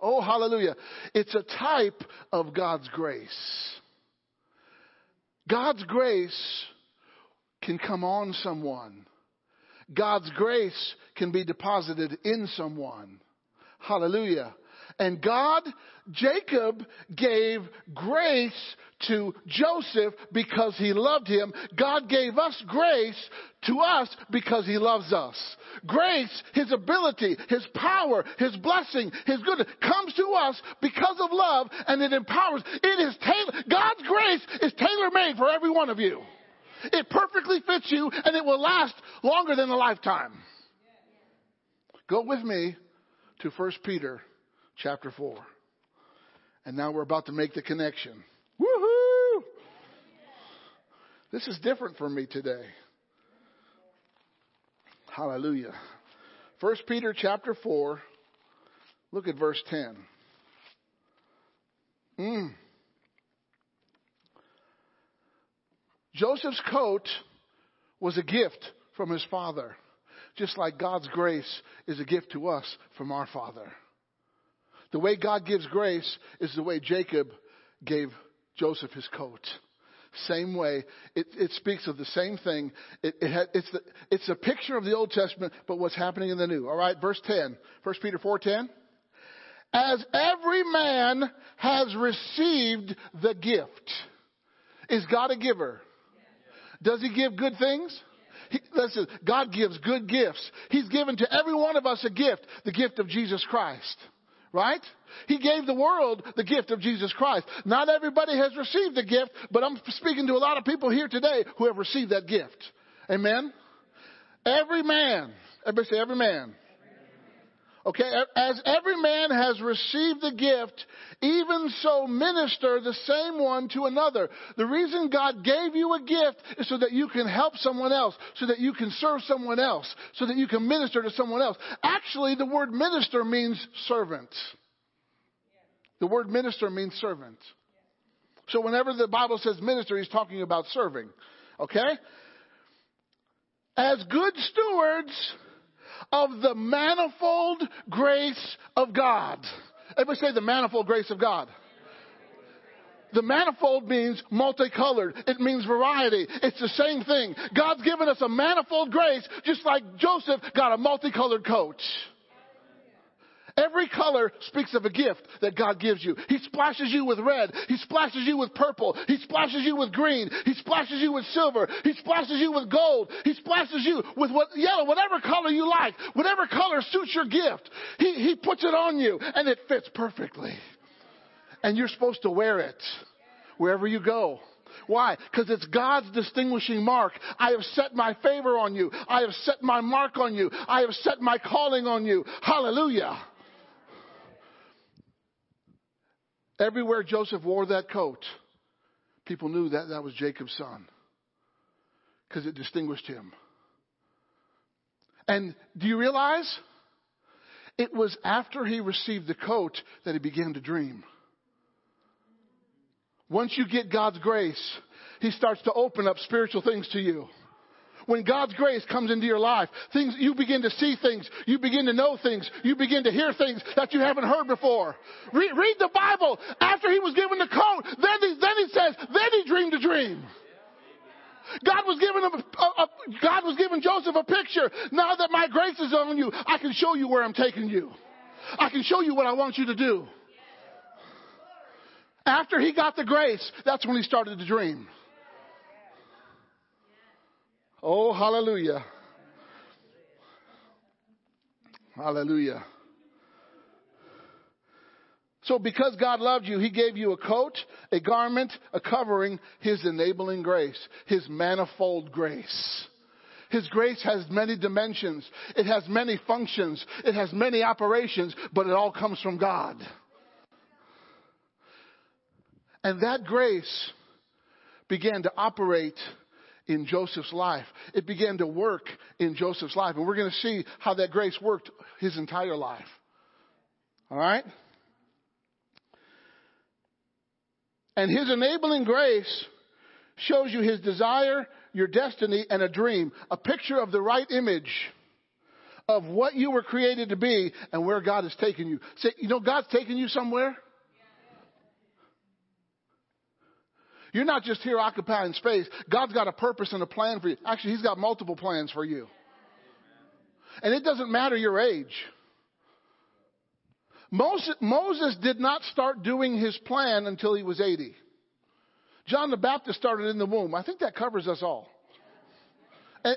oh hallelujah, it's a type of God's grace. God's grace can come on someone. God's grace can be deposited in someone. Hallelujah. And God, Jacob gave grace to Joseph because he loved him. God gave us grace to us because he loves us. Grace, his ability, his power, his blessing, his goodness comes to us because of love and it empowers. It is tailor, God's grace is tailor made for every one of you. It perfectly fits you and it will last longer than a lifetime. Go with me to 1 Peter chapter 4. And now we're about to make the connection. Woohoo! This is different for me today. Hallelujah. 1 Peter chapter 4. Look at verse 10. Mm. Joseph's coat was a gift from his father, just like God's grace is a gift to us from our father. The way God gives grace is the way Jacob gave Joseph his coat. Same way. It, it speaks of the same thing. It, it it's, the, it's a picture of the Old Testament, but what's happening in the New. All right, verse 10. 1 Peter 4.10. As every man has received the gift. Is God a giver? Does he give good things? He, listen, God gives good gifts. He's given to every one of us a gift, the gift of Jesus Christ. Right? He gave the world the gift of Jesus Christ. Not everybody has received the gift, but I'm speaking to a lot of people here today who have received that gift. Amen? Every man, everybody say every man. Okay, as every man has received the gift, even so minister the same one to another. The reason God gave you a gift is so that you can help someone else, so that you can serve someone else, so that you can minister to someone else. Actually, the word minister means servant. The word minister means servant. So whenever the Bible says minister, he's talking about serving. Okay? As good stewards, of the manifold grace of God. Everybody say the manifold grace of God. The manifold means multicolored. It means variety. It's the same thing. God's given us a manifold grace just like Joseph got a multicolored coat. Every color speaks of a gift that God gives you. He splashes you with red. He splashes you with purple. He splashes you with green. He splashes you with silver. He splashes you with gold. He splashes you with what, yellow, whatever color you like, whatever color suits your gift. He, he puts it on you and it fits perfectly. And you're supposed to wear it wherever you go. Why? Because it's God's distinguishing mark. I have set my favor on you. I have set my mark on you. I have set my calling on you. Hallelujah. Everywhere Joseph wore that coat, people knew that that was Jacob's son because it distinguished him. And do you realize? It was after he received the coat that he began to dream. Once you get God's grace, he starts to open up spiritual things to you when God's grace comes into your life, things, you begin to see things, you begin to know things, you begin to hear things that you haven't heard before. Read, read the Bible. After he was given the coat, then he, then he says, then he dreamed a dream. God was giving him a, a, a, God was giving Joseph a picture. Now that my grace is on you, I can show you where I'm taking you. I can show you what I want you to do. After he got the grace, that's when he started to dream. Oh, hallelujah. Hallelujah. So, because God loved you, He gave you a coat, a garment, a covering, His enabling grace, His manifold grace. His grace has many dimensions. It has many functions. It has many operations, but it all comes from God. And that grace began to operate in Joseph's life. It began to work in Joseph's life. And we're going to see how that grace worked his entire life. All right? And his enabling grace shows you his desire, your destiny, and a dream. A picture of the right image of what you were created to be and where God has taken you. Say, you know, God's taken you somewhere? You're not just here occupying space. God's got a purpose and a plan for you. Actually, He's got multiple plans for you. And it doesn't matter your age. Moses, did not start doing his plan until he was 80. John the Baptist started in the womb. I think that covers us all.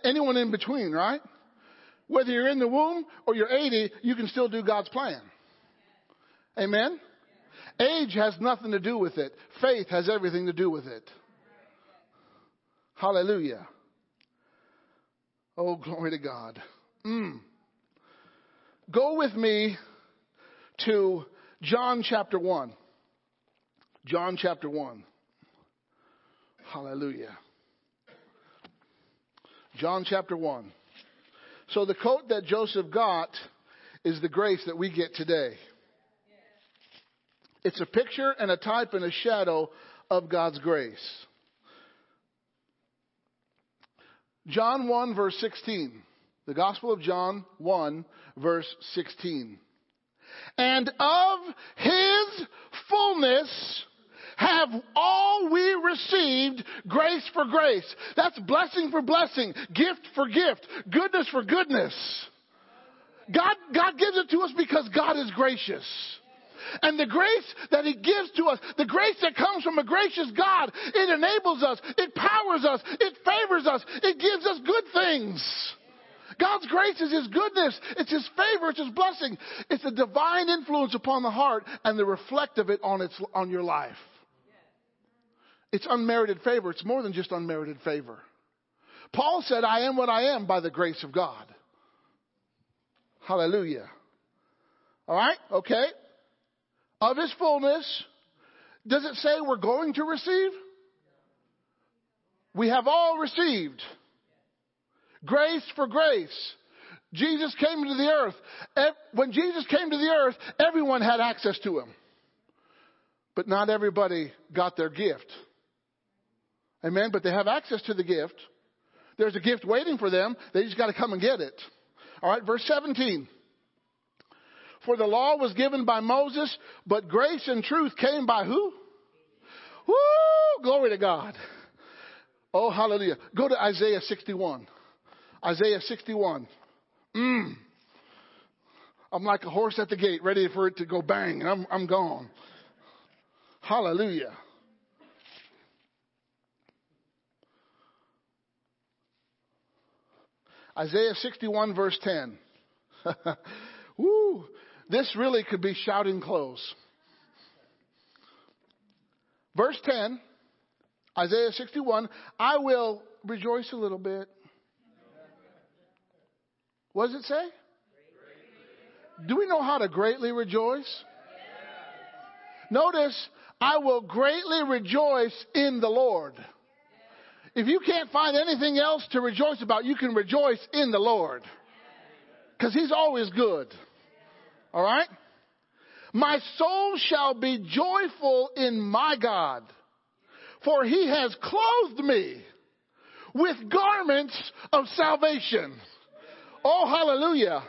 Anyone in between, right? Whether you're in the womb or you're 80, you can still do God's plan. Amen? Age has nothing to do with it. Faith has everything to do with it. Hallelujah. Oh, glory to God. Mm. Go with me to John chapter 1. John chapter 1. Hallelujah. John chapter 1. So the coat that Joseph got is the grace that we get today. It's a picture and a type and a shadow of God's grace. John 1 verse 16. The Gospel of John 1 verse 16. And of His fullness have all we received grace for grace. That's blessing for blessing, gift for gift, goodness for goodness. God, God gives it to us because God is gracious. And the grace that He gives to us, the grace that comes from a gracious God, it enables us, it powers us, it favors us, it gives us good things. God's grace is His goodness. It's His favor. It's His blessing. It's a divine influence upon the heart and the reflect of it on, its, on your life. It's unmerited favor. It's more than just unmerited favor. Paul said, I am what I am by the grace of God. Hallelujah. All right? Okay of his fullness. Does it say we're going to receive? We have all received. Grace for grace. Jesus came to the earth. When Jesus came to the earth, everyone had access to him. But not everybody got their gift. Amen. But they have access to the gift. There's a gift waiting for them. They just got to come and get it. All right, verse 17. For the law was given by Moses, but grace and truth came by who? Woo! Glory to God. Oh, hallelujah. Go to Isaiah 61. Isaiah 61. Mm. I'm like a horse at the gate, ready for it to go bang, and I'm, I'm gone. Hallelujah. Isaiah 61, verse 10. Woo! This really could be shouting close. Verse 10, Isaiah 61, I will rejoice a little bit. What does it say? Do we know how to greatly rejoice? Notice, I will greatly rejoice in the Lord. If you can't find anything else to rejoice about, you can rejoice in the Lord. Because He's always good. All right? My soul shall be joyful in my God, for he has clothed me with garments of salvation. Oh, hallelujah.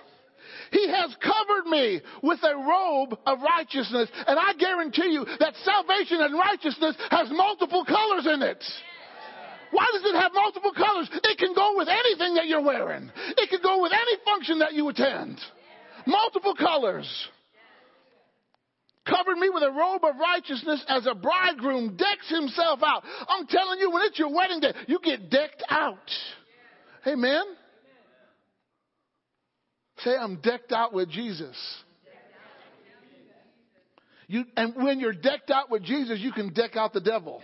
He has covered me with a robe of righteousness. And I guarantee you that salvation and righteousness has multiple colors in it. Why does it have multiple colors? It can go with anything that you're wearing. It can go with any function that you attend. Multiple colors. Covered me with a robe of righteousness as a bridegroom decks himself out. I'm telling you, when it's your wedding day, you get decked out. Amen. Say, I'm decked out with Jesus. You, and when you're decked out with Jesus, you can deck out the devil.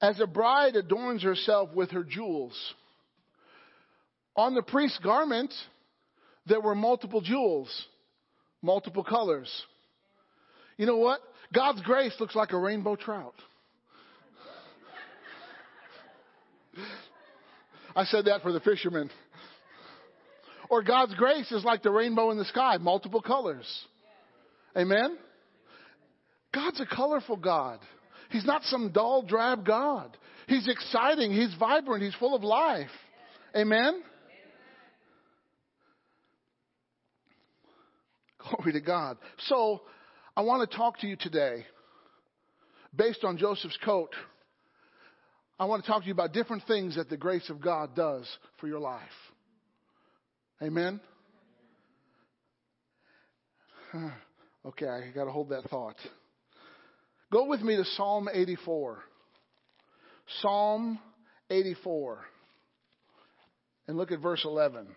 As a bride adorns herself with her jewels. On the priest's garment, there were multiple jewels, multiple colors. You know what? God's grace looks like a rainbow trout. I said that for the fishermen. Or God's grace is like the rainbow in the sky, multiple colors. Amen? God's a colorful God. He's not some dull, drab God. He's exciting. He's vibrant. He's full of life. Amen? Glory to God. So, I want to talk to you today based on Joseph's coat. I want to talk to you about different things that the grace of God does for your life. Amen? Okay, I got to hold that thought. Go with me to Psalm 84. Psalm 84. And look at verse 11.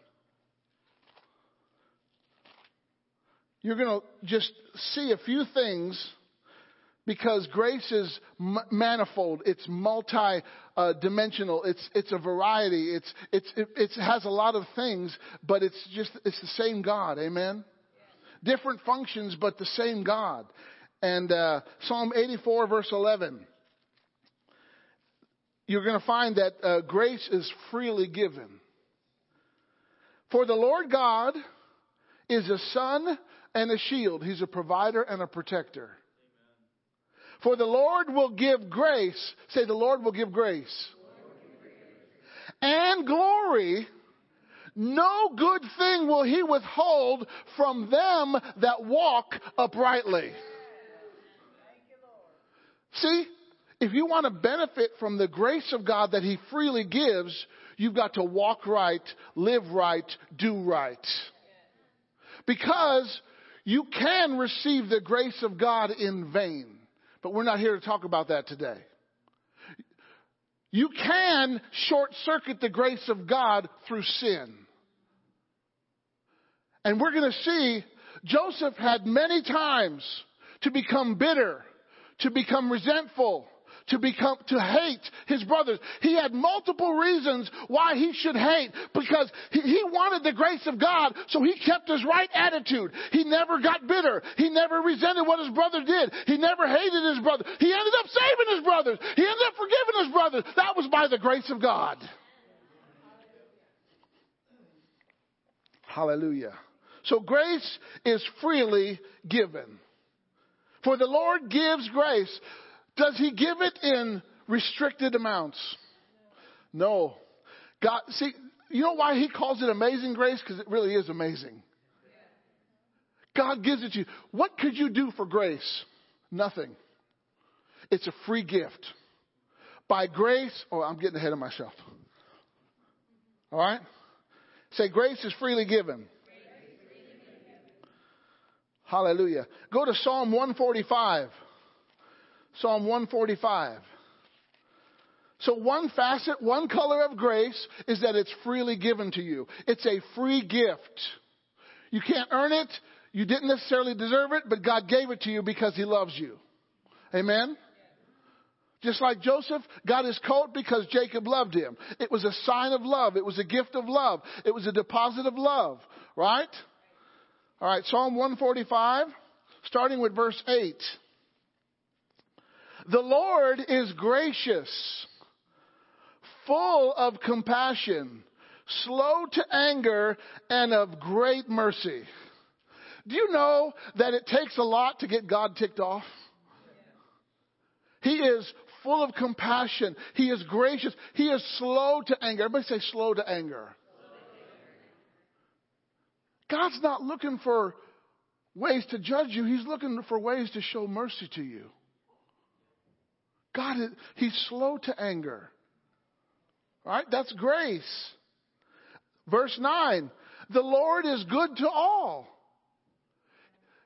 You're going to just see a few things because grace is m- manifold. It's multi-dimensional. it's it's a variety. It's it's it, it has a lot of things, but it's just it's the same God. Amen. Different functions, but the same God. And uh, Psalm 84, verse 11. You're going to find that uh, grace is freely given. For the Lord God is a sun and a shield. He's a provider and a protector. For the Lord will give grace. Say, the Lord will give grace. And glory. No good thing will he withhold from them that walk uprightly. See, if you want to benefit from the grace of God that he freely gives, you've got to walk right, live right, do right. Because you can receive the grace of God in vain. But we're not here to talk about that today. You can short circuit the grace of God through sin. And we're going to see Joseph had many times to become bitter, to become resentful, to become to hate his brothers. He had multiple reasons why he should hate because he, he, wanted the grace of God, so he kept his right attitude. He never got bitter. He never resented what his brother did. He never hated his brother. He ended up saving his brothers. He ended up forgiving his brothers. That was by the grace of God. Hallelujah. So grace is freely given. For the Lord gives grace. Does he give it in restricted amounts? No. God, see, you know why he calls it amazing grace? Because it really is amazing. God gives it to you. What could you do for grace? Nothing. It's a free gift. By grace, oh, I'm getting ahead of myself. All right? Say, grace is freely given. Hallelujah. Go to Psalm 145. Psalm 145. So one facet, one color of grace is that it's freely given to you. It's a free gift. You can't earn it. You didn't necessarily deserve it, but God gave it to you because He loves you. Amen? Just like Joseph got his coat because Jacob loved him. It was a sign of love. It was a gift of love. It was a deposit of love. Right? All right, Psalm 145, starting with verse 8. The Lord is gracious, full of compassion, slow to anger, and of great mercy. Do you know that it takes a lot to get God ticked off? He is full of compassion. He is gracious. He is slow to anger. Everybody say slow to anger. God's not looking for ways to judge you. He's looking for ways to show mercy to you. God, is, He's slow to anger. All right? That's grace. Verse 9. The Lord is good to all.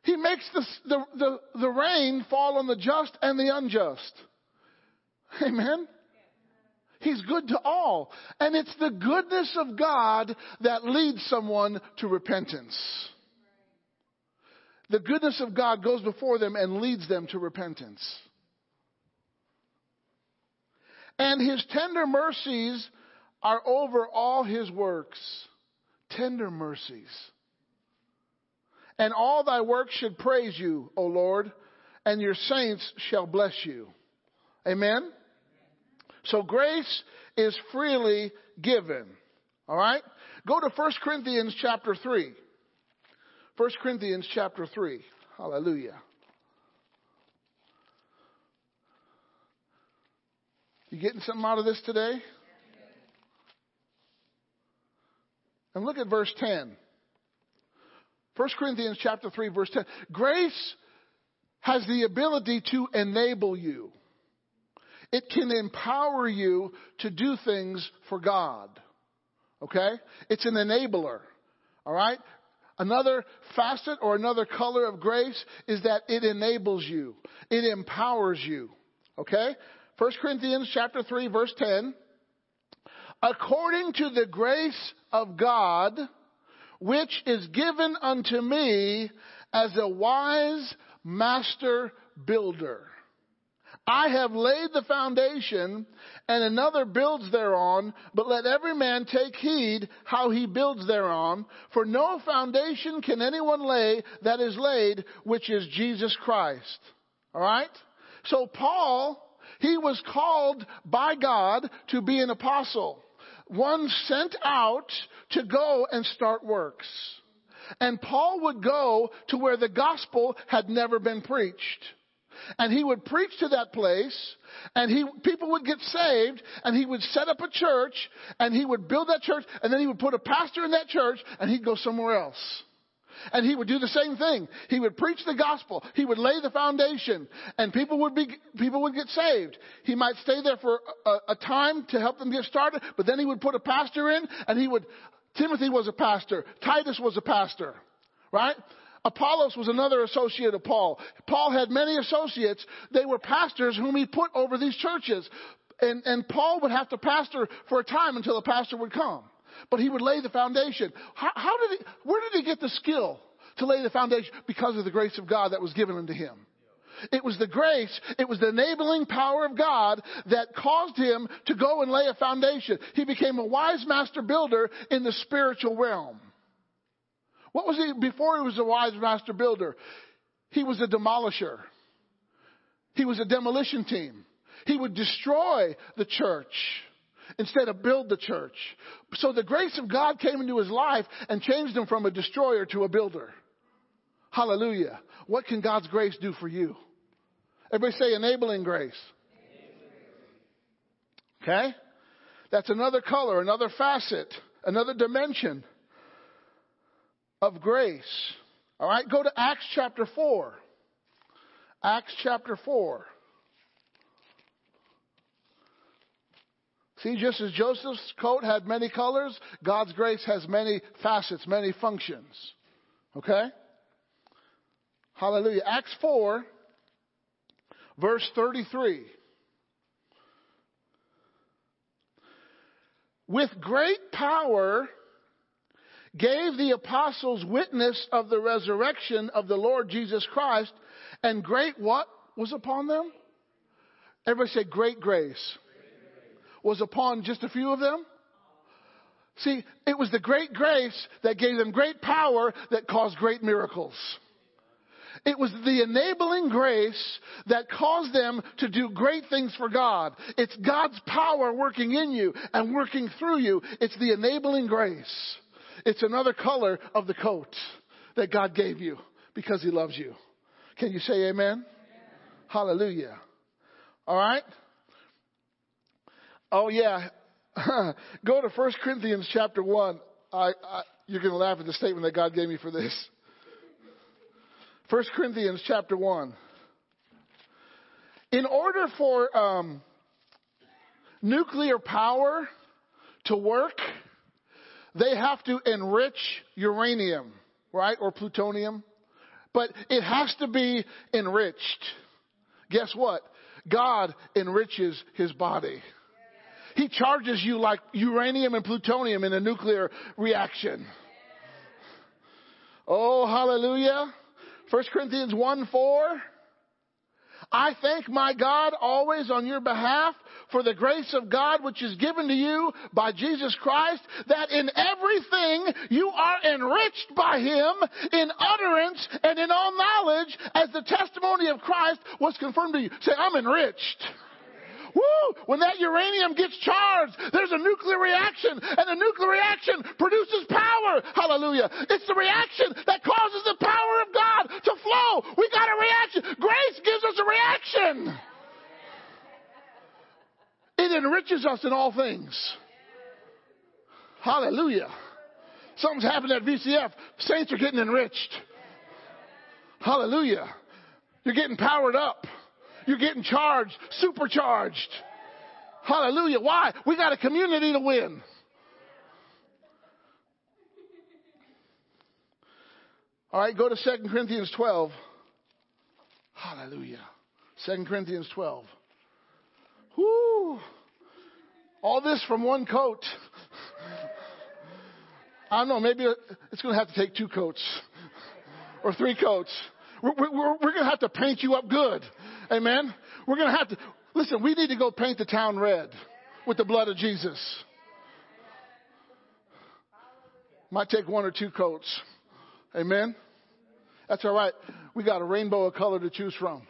He makes the, the, the, the rain fall on the just and the unjust. Amen? He's good to all. And it's the goodness of God that leads someone to repentance. The goodness of God goes before them and leads them to repentance. And his tender mercies are over all his works. Tender mercies. And all thy works should praise you, O Lord, and your saints shall bless you. Amen? So grace is freely given. All right? Go to 1 Corinthians chapter 3. 1 Corinthians chapter 3. Hallelujah. You getting something out of this today? And look at verse 10. 1 Corinthians chapter 3 verse 10. Grace has the ability to enable you. It can empower you to do things for God. Okay? It's an enabler. All right? Another facet or another color of grace is that it enables you. It empowers you. Okay? 1 Corinthians chapter 3 verse 10. According to the grace of God, which is given unto me as a wise master builder. I have laid the foundation, and another builds thereon, but let every man take heed how he builds thereon, for no foundation can anyone lay that is laid, which is Jesus Christ. Alright? So Paul, he was called by God to be an apostle. One sent out to go and start works. And Paul would go to where the gospel had never been preached and he would preach to that place and he people would get saved and he would set up a church and he would build that church and then he would put a pastor in that church and he'd go somewhere else and he would do the same thing he would preach the gospel he would lay the foundation and people would be people would get saved he might stay there for a, a time to help them get started but then he would put a pastor in and he would timothy was a pastor titus was a pastor right Apollos was another associate of Paul. Paul had many associates. They were pastors whom he put over these churches. And, and Paul would have to pastor for a time until a pastor would come. But he would lay the foundation. How, how did he, where did he get the skill to lay the foundation? Because of the grace of God that was given unto him. It was the grace, it was the enabling power of God that caused him to go and lay a foundation. He became a wise master builder in the spiritual realm. What was he before he was a wise master builder? He was a demolisher. He was a demolition team. He would destroy the church instead of build the church. So the grace of God came into his life and changed him from a destroyer to a builder. Hallelujah. What can God's grace do for you? Everybody say enabling grace. Okay? That's another color, another facet, another dimension of grace. All right, go to Acts chapter 4. Acts chapter 4. See, just as Joseph's coat had many colors, God's grace has many facets, many functions. Okay? Hallelujah. Acts 4, verse 33. With great power, gave the apostles witness of the resurrection of the Lord Jesus Christ, and great what was upon them? Everybody say great grace. Was upon just a few of them? See, it was the great grace that gave them great power that caused great miracles. It was the enabling grace that caused them to do great things for God. It's God's power working in you and working through you. It's the enabling grace. It's another color of the coat that God gave you because He loves you. Can you say amen? amen. Hallelujah. All right? Oh, yeah. Go to 1 Corinthians chapter 1. I, I, you're going to laugh at the statement that God gave me for this. 1 Corinthians chapter 1. In order for um, nuclear power to work, they have to enrich uranium, right? Or plutonium. But it has to be enriched. Guess what? God enriches his body. He charges you like uranium and plutonium in a nuclear reaction. Oh, hallelujah. 1 Corinthians 1 4. I thank my God always on your behalf for the grace of God which is given to you by Jesus Christ, that in everything you are enriched by Him in utterance and in all knowledge as the testimony of Christ was confirmed to you. Say, I'm enriched. Woo! When that uranium gets charged, there's a nuclear reaction, and the nuclear reaction produces power. Hallelujah. It's the reaction that causes the power of God to flow. We got a reaction. Grace gives us a reaction. It enriches us in all things. Hallelujah. Something's happened at VCF. Saints are getting enriched. Hallelujah. You're getting powered up. You're getting charged, supercharged. Hallelujah. Why? We got a community to win. All right, go to 2 Corinthians 12. Hallelujah. 2 Corinthians 12. Whoo! All this from one coat. I don't know, maybe it's going to have to take two coats or three coats. We're, we're, we're going to have to paint you up good. Amen. We're going to have to, listen, we need to go paint the town red with the blood of Jesus. Might take one or two coats. Amen. That's all right. We got a rainbow of color to choose from.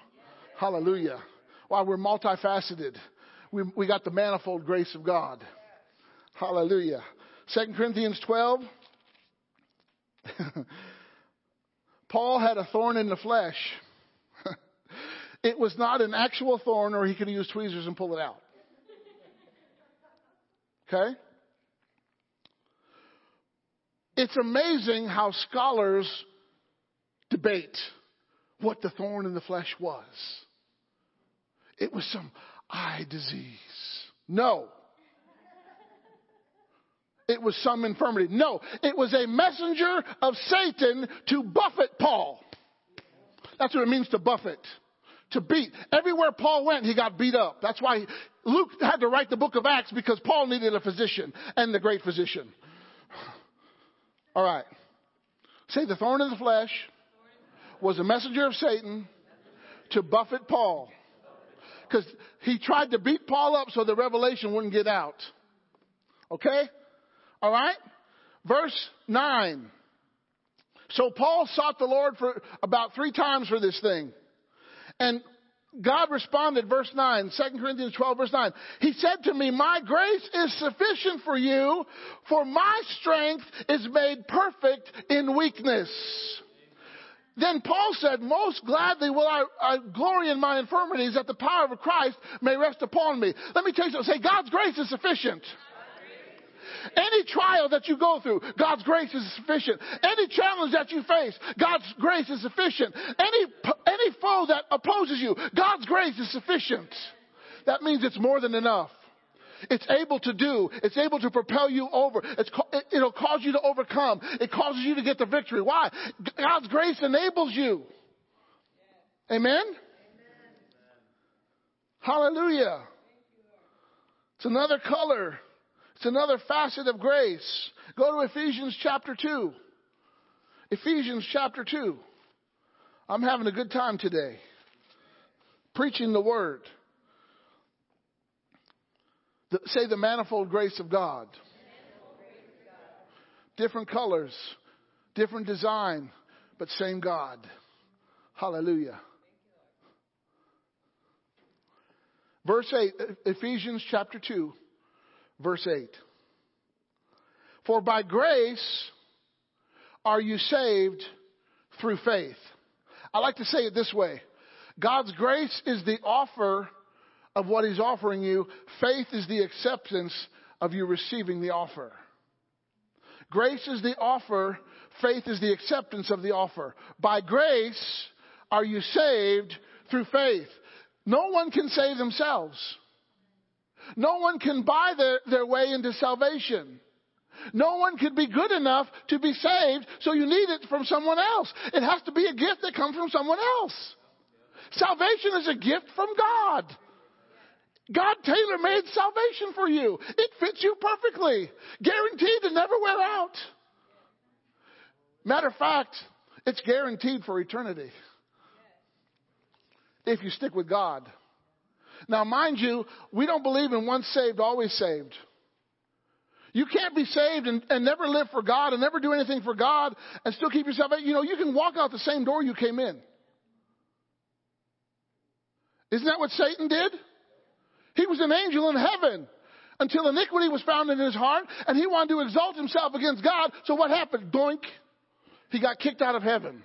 Hallelujah. Why we're multifaceted. We, we got the manifold grace of God. Hallelujah. Second Corinthians 12. Paul had a thorn in the flesh. It was not an actual thorn, or he could use tweezers and pull it out. Okay? It's amazing how scholars debate what the thorn in the flesh was. It was some eye disease. No. It was some infirmity. No, it was a messenger of Satan to buffet Paul. That's what it means to buffet. To beat. Everywhere Paul went, he got beat up. That's why Luke had to write the book of Acts because Paul needed a physician and the great physician. All right. Say the thorn in the flesh was a messenger of Satan to buffet Paul. Because he tried to beat Paul up so the revelation wouldn't get out. Okay? All right? Verse 9. So Paul sought the Lord for about three times for this thing. And God responded, verse 9, 2 Corinthians 12, verse 9. He said to me, My grace is sufficient for you, for my strength is made perfect in weakness. Then Paul said, Most gladly will I, I, glory in my infirmities that the power of Christ may rest upon me. Let me tell you something. Say, God's grace is sufficient. Any trial that you go through, God's grace is sufficient. Any challenge that you face, God's grace is sufficient. Any, any foe that opposes you, God's grace is sufficient. That means it's more than enough. It's able to do. It's able to propel you over. It's, it'll cause you to overcome. It causes you to get the victory. Why? God's grace enables you. Amen? Amen. Hallelujah. It's another color. It's another facet of grace. Go to Ephesians chapter 2. Ephesians chapter 2. I'm having a good time today. Preaching the word. The, say the manifold grace of God. Different colors, different design, but same God. Hallelujah. Verse 8, Ephesians chapter 2 verse 8. For by grace are you saved through faith. I like to say it this way God's grace is the offer of what He's offering you, faith is the acceptance of you receiving the offer. Grace is the offer, faith is the acceptance of the offer. By grace are you saved through faith. No one can save themselves. No one can buy their, their way into salvation. No one could be good enough to be saved, so you need it from someone else. It has to be a gift that comes from someone else. Salvation is a gift from God. God tailor made salvation for you. It fits you perfectly. Guaranteed to never wear out. Matter of fact, it's guaranteed for eternity. If you stick with God. Now, mind you, we don't believe in once saved, always saved. You can't be saved and, and never live for God and never do anything for God and still keep yourself. You know, you can walk out the same door you came in. Isn't that what Satan did? He was an angel in heaven until iniquity was found in his heart and he wanted to exalt himself against God. So what happened? Doink. He got kicked out of heaven.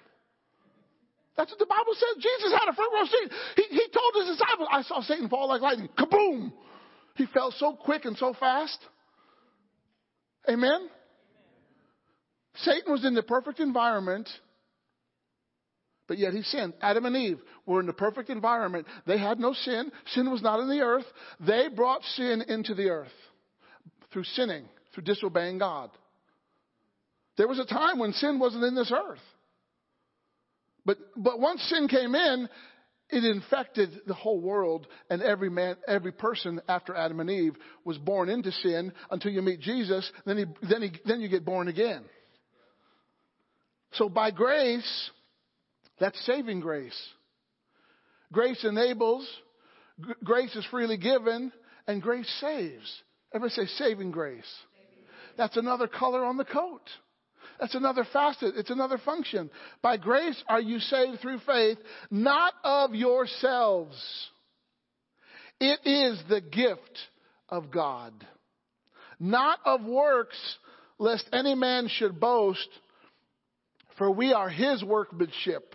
That's what the Bible says. Jesus had a front row seat. He, he told his disciples, I saw Satan fall like lightning. Kaboom! He fell so quick and so fast. Amen? Satan was in the perfect environment, but yet he sinned. Adam and Eve were in the perfect environment. They had no sin. Sin was not in the earth. They brought sin into the earth through sinning, through disobeying God. There was a time when sin wasn't in this earth. But, but once sin came in, it infected the whole world and every man, every person after Adam and Eve was born into sin until you meet Jesus. Then he, then he, then you get born again. So by grace, that's saving grace. Grace enables, g- grace is freely given, and grace saves. Everybody say saving grace. That's another color on the coat. That's another facet. It's another function. By grace are you saved through faith, not of yourselves. It is the gift of God, not of works, lest any man should boast, for we are his workmanship,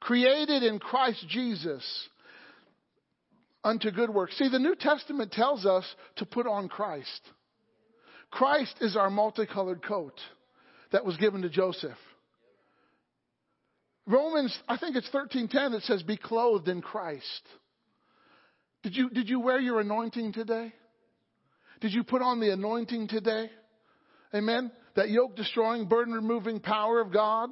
created in Christ Jesus unto good works. See, the New Testament tells us to put on Christ. Christ is our multicolored coat that was given to Joseph. Romans, I think it's 13:10 that says be clothed in Christ. Did you did you wear your anointing today? Did you put on the anointing today? Amen. That yoke destroying, burden removing power of God.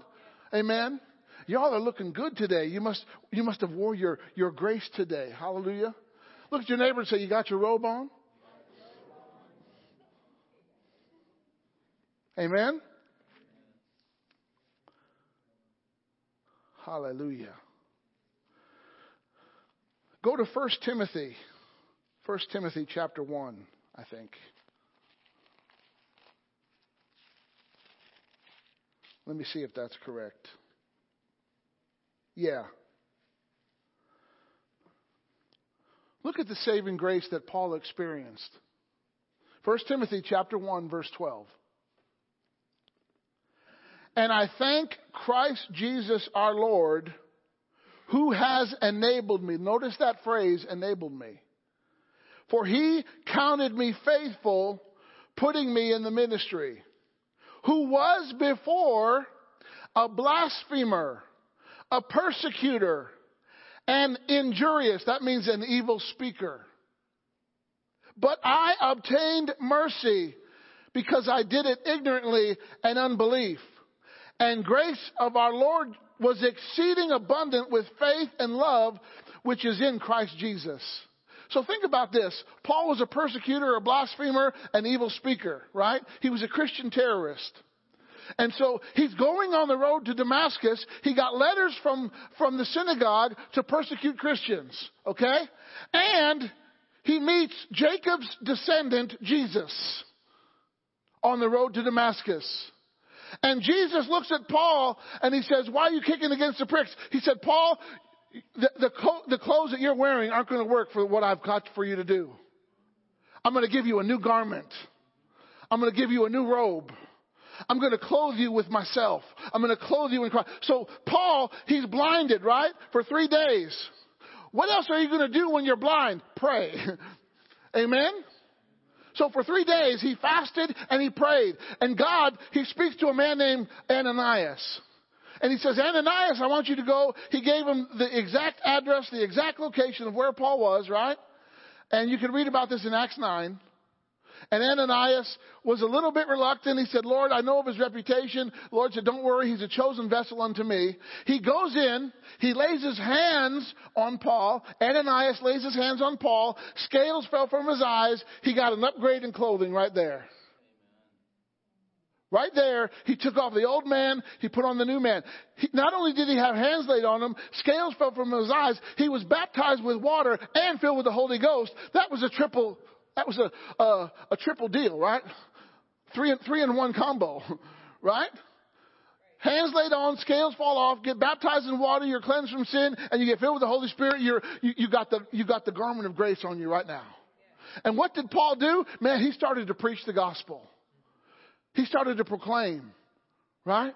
Amen. Y'all are looking good today. You must you must have wore your your grace today. Hallelujah. Look at your neighbor and say, "You got your robe on?" Amen. Hallelujah. Go to 1 Timothy. 1 Timothy chapter 1, I think. Let me see if that's correct. Yeah. Look at the saving grace that Paul experienced. 1 Timothy chapter 1 verse 12. And I thank Christ Jesus our Lord who has enabled me. Notice that phrase, enabled me. For he counted me faithful, putting me in the ministry, who was before a blasphemer, a persecutor, and injurious. That means an evil speaker. But I obtained mercy because I did it ignorantly and unbelief. And grace of our Lord was exceeding abundant with faith and love, which is in Christ Jesus. So think about this. Paul was a persecutor, a blasphemer, an evil speaker, right? He was a Christian terrorist. And so he's going on the road to Damascus. He got letters from, from the synagogue to persecute Christians, okay? And he meets Jacob's descendant, Jesus, on the road to Damascus. And Jesus looks at Paul and he says, Why are you kicking against the pricks? He said, Paul, the, the, the clothes that you're wearing aren't going to work for what I've got for you to do. I'm going to give you a new garment. I'm going to give you a new robe. I'm going to clothe you with myself. I'm going to clothe you in Christ. So Paul, he's blinded, right? For three days. What else are you going to do when you're blind? Pray. Amen? So for three days, he fasted and he prayed. And God, he speaks to a man named Ananias. And he says, Ananias, I want you to go. He gave him the exact address, the exact location of where Paul was, right? And you can read about this in Acts 9. And Ananias was a little bit reluctant. He said, Lord, I know of his reputation. Lord said, don't worry. He's a chosen vessel unto me. He goes in. He lays his hands on Paul. Ananias lays his hands on Paul. Scales fell from his eyes. He got an upgrade in clothing right there. Right there, he took off the old man, he put on the new man. He, not only did he have hands laid on him, scales fell from his eyes, he was baptized with water and filled with the Holy Ghost. That was a triple that was a, a, a triple deal, right? Three and, three in one combo, right? Hands laid on, scales fall off, get baptized in water, you're cleansed from sin, and you get filled with the Holy Spirit, you're, you, you got the, you got the garment of grace on you right now. And what did Paul do? Man, he started to preach the gospel. He started to proclaim, right?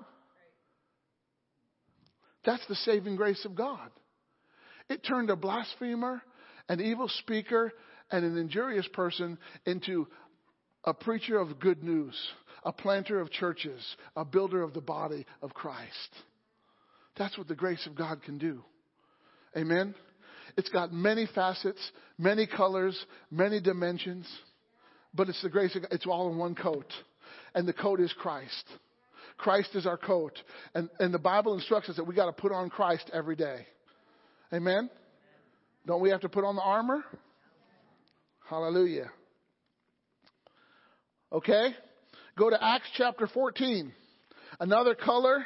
That's the saving grace of God. It turned a blasphemer, an evil speaker, and an injurious person into a preacher of good news, a planter of churches, a builder of the body of Christ. That's what the grace of God can do. Amen? It's got many facets, many colors, many dimensions, but it's the grace of God. It's all in one coat. And the coat is Christ. Christ is our coat. And, and the Bible instructs us that we got to put on Christ every day. Amen? Don't we have to put on the armor? Hallelujah. Okay? Go to Acts chapter 14. Another color,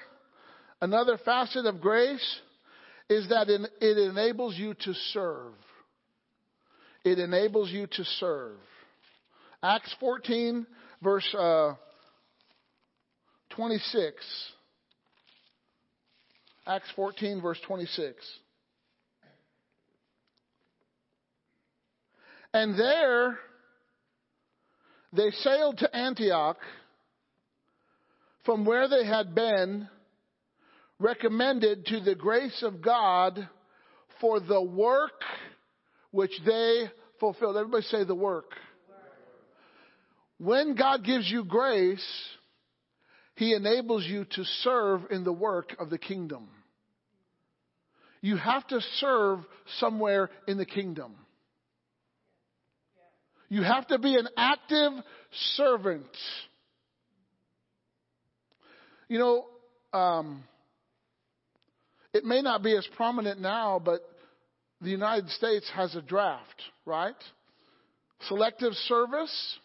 another facet of grace is that it enables you to serve. It enables you to serve. Acts 14, verse uh, 26. Acts 14, verse 26. And there they sailed to Antioch from where they had been recommended to the grace of God for the work which they fulfilled. Everybody say the work. When God gives you grace, He enables you to serve in the work of the kingdom. You have to serve somewhere in the kingdom. You have to be an active servant. You know, um, it may not be as prominent now, but the United States has a draft, right? Selective service.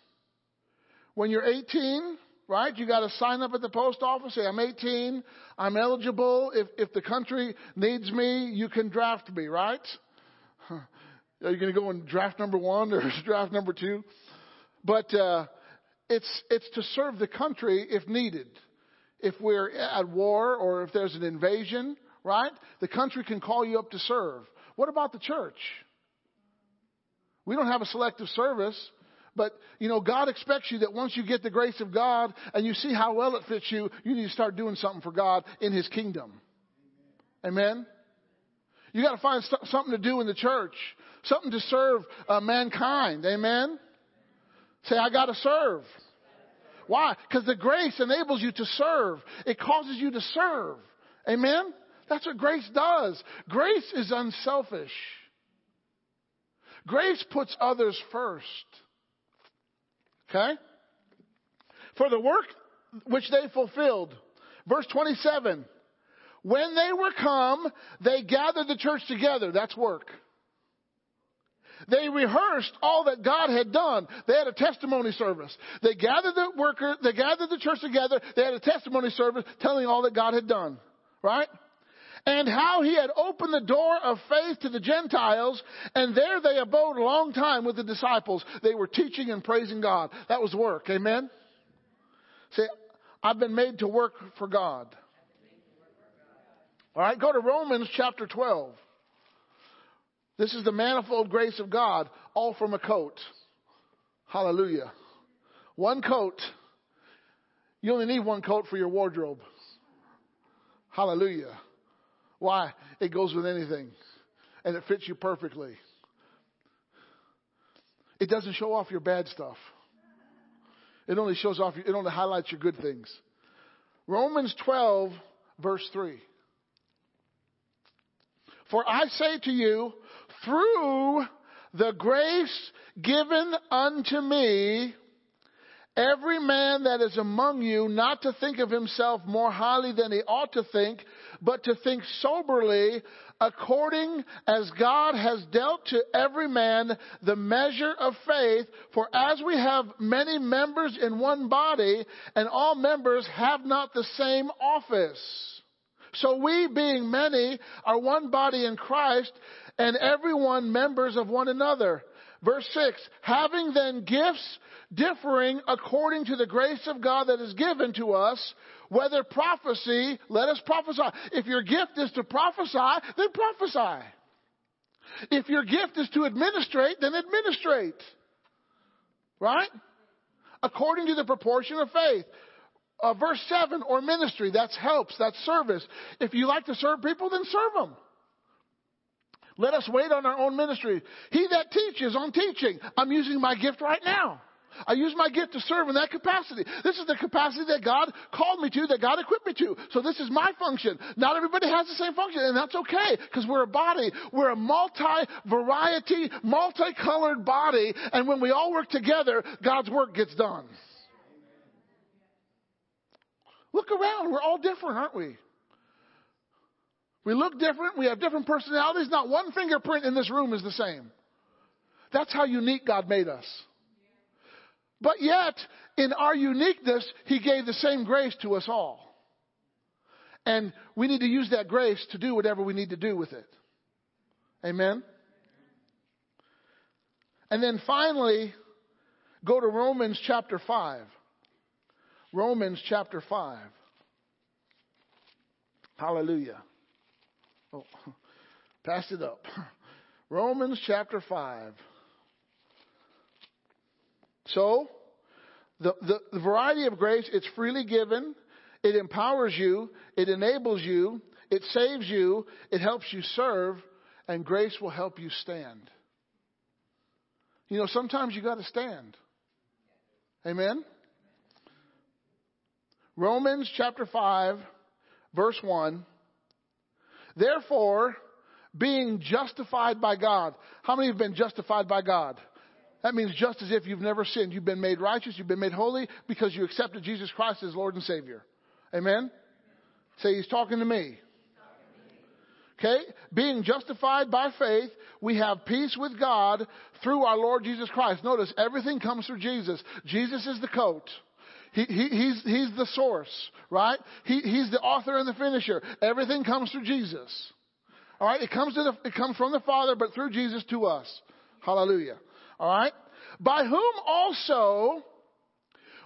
When you're 18, right, you got to sign up at the post office, say, I'm 18, I'm eligible. If, if the country needs me, you can draft me, right? Are you going to go in draft number one or draft number two? But uh, it's, it's to serve the country if needed. If we're at war or if there's an invasion, right? The country can call you up to serve. What about the church? We don't have a selective service, but you know, God expects you that once you get the grace of God and you see how well it fits you, you need to start doing something for God in His kingdom. Amen? You got to find st- something to do in the church, something to serve uh, mankind. Amen? Say, I got to serve. Why? Because the grace enables you to serve. It causes you to serve. Amen? That's what grace does. Grace is unselfish. Grace puts others first. Okay? For the work which they fulfilled. Verse 27. When they were come, they gathered the church together. That's work. They rehearsed all that God had done. They had a testimony service. They gathered the worker, they gathered the church together. They had a testimony service telling all that God had done. Right? and how he had opened the door of faith to the Gentiles, and there they abode a long time with the disciples. They were teaching and praising God. That was work. Amen? Say, I've been made to work for God. All right, go to Romans chapter 12. This is the manifold grace of God, all from a coat. Hallelujah. One coat. You only need one coat for your wardrobe. Hallelujah. Why? It goes with anything and it fits you perfectly. It doesn't show off your bad stuff. It only shows off, it only highlights your good things. Romans 12, verse 3. For I say to you, through the grace given unto me, every man that is among you not to think of himself more highly than he ought to think, but to think soberly according as God has dealt to every man the measure of faith. For as we have many members in one body, and all members have not the same office. So we, being many, are one body in Christ, and everyone members of one another. Verse 6, having then gifts differing according to the grace of God that is given to us, whether prophecy, let us prophesy. If your gift is to prophesy, then prophesy. If your gift is to administrate, then administrate. Right? According to the proportion of faith. Uh, verse 7, or ministry, that's helps, that's service. If you like to serve people, then serve them. Let us wait on our own ministry. He that teaches on teaching. I'm using my gift right now. I use my gift to serve in that capacity. This is the capacity that God called me to, that God equipped me to. So this is my function. Not everybody has the same function, and that's okay, because we're a body. We're a multi-variety, multicolored body, and when we all work together, God's work gets done. Look around. We're all different, aren't we? We look different. We have different personalities. Not one fingerprint in this room is the same. That's how unique God made us. But yet, in our uniqueness, He gave the same grace to us all. And we need to use that grace to do whatever we need to do with it. Amen? And then finally, go to Romans chapter 5. Romans chapter 5. Hallelujah. Oh, passed it up. Romans chapter 5. So, the, the, the, variety of grace, it's freely given, it empowers you, it enables you, it saves you, it helps you serve, and grace will help you stand. You know, sometimes you got to stand. Amen? Romans chapter 5, verse 1. Therefore, being justified by God. How many have been justified by God? That means just as if you've never sinned. You've been made righteous, you've been made holy because you accepted Jesus Christ as Lord and Savior. Amen? Say, He's talking to me. Okay? Being justified by faith, we have peace with God through our Lord Jesus Christ. Notice, everything comes through Jesus. Jesus is the coat. He, he, he's, he's the source, right? He, he's the author and the finisher. Everything comes through Jesus. All right? It comes, to the, it comes from the Father, but through Jesus to us. Hallelujah. All right? By whom also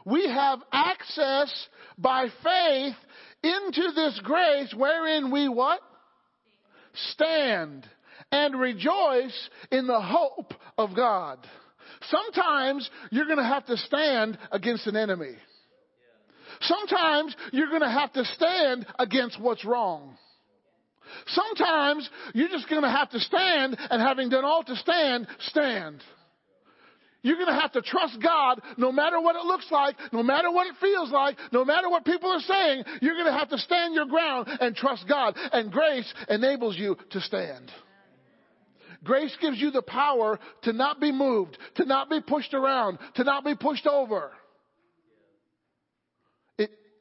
we have access by faith into this grace wherein we what? Stand and rejoice in the hope of God. Sometimes you're going to have to stand against an enemy. Sometimes you're going to have to stand against what's wrong. Sometimes you're just going to have to stand and having done all to stand, stand. You're going to have to trust God no matter what it looks like, no matter what it feels like, no matter what people are saying. You're going to have to stand your ground and trust God. And grace enables you to stand. Grace gives you the power to not be moved, to not be pushed around, to not be pushed over.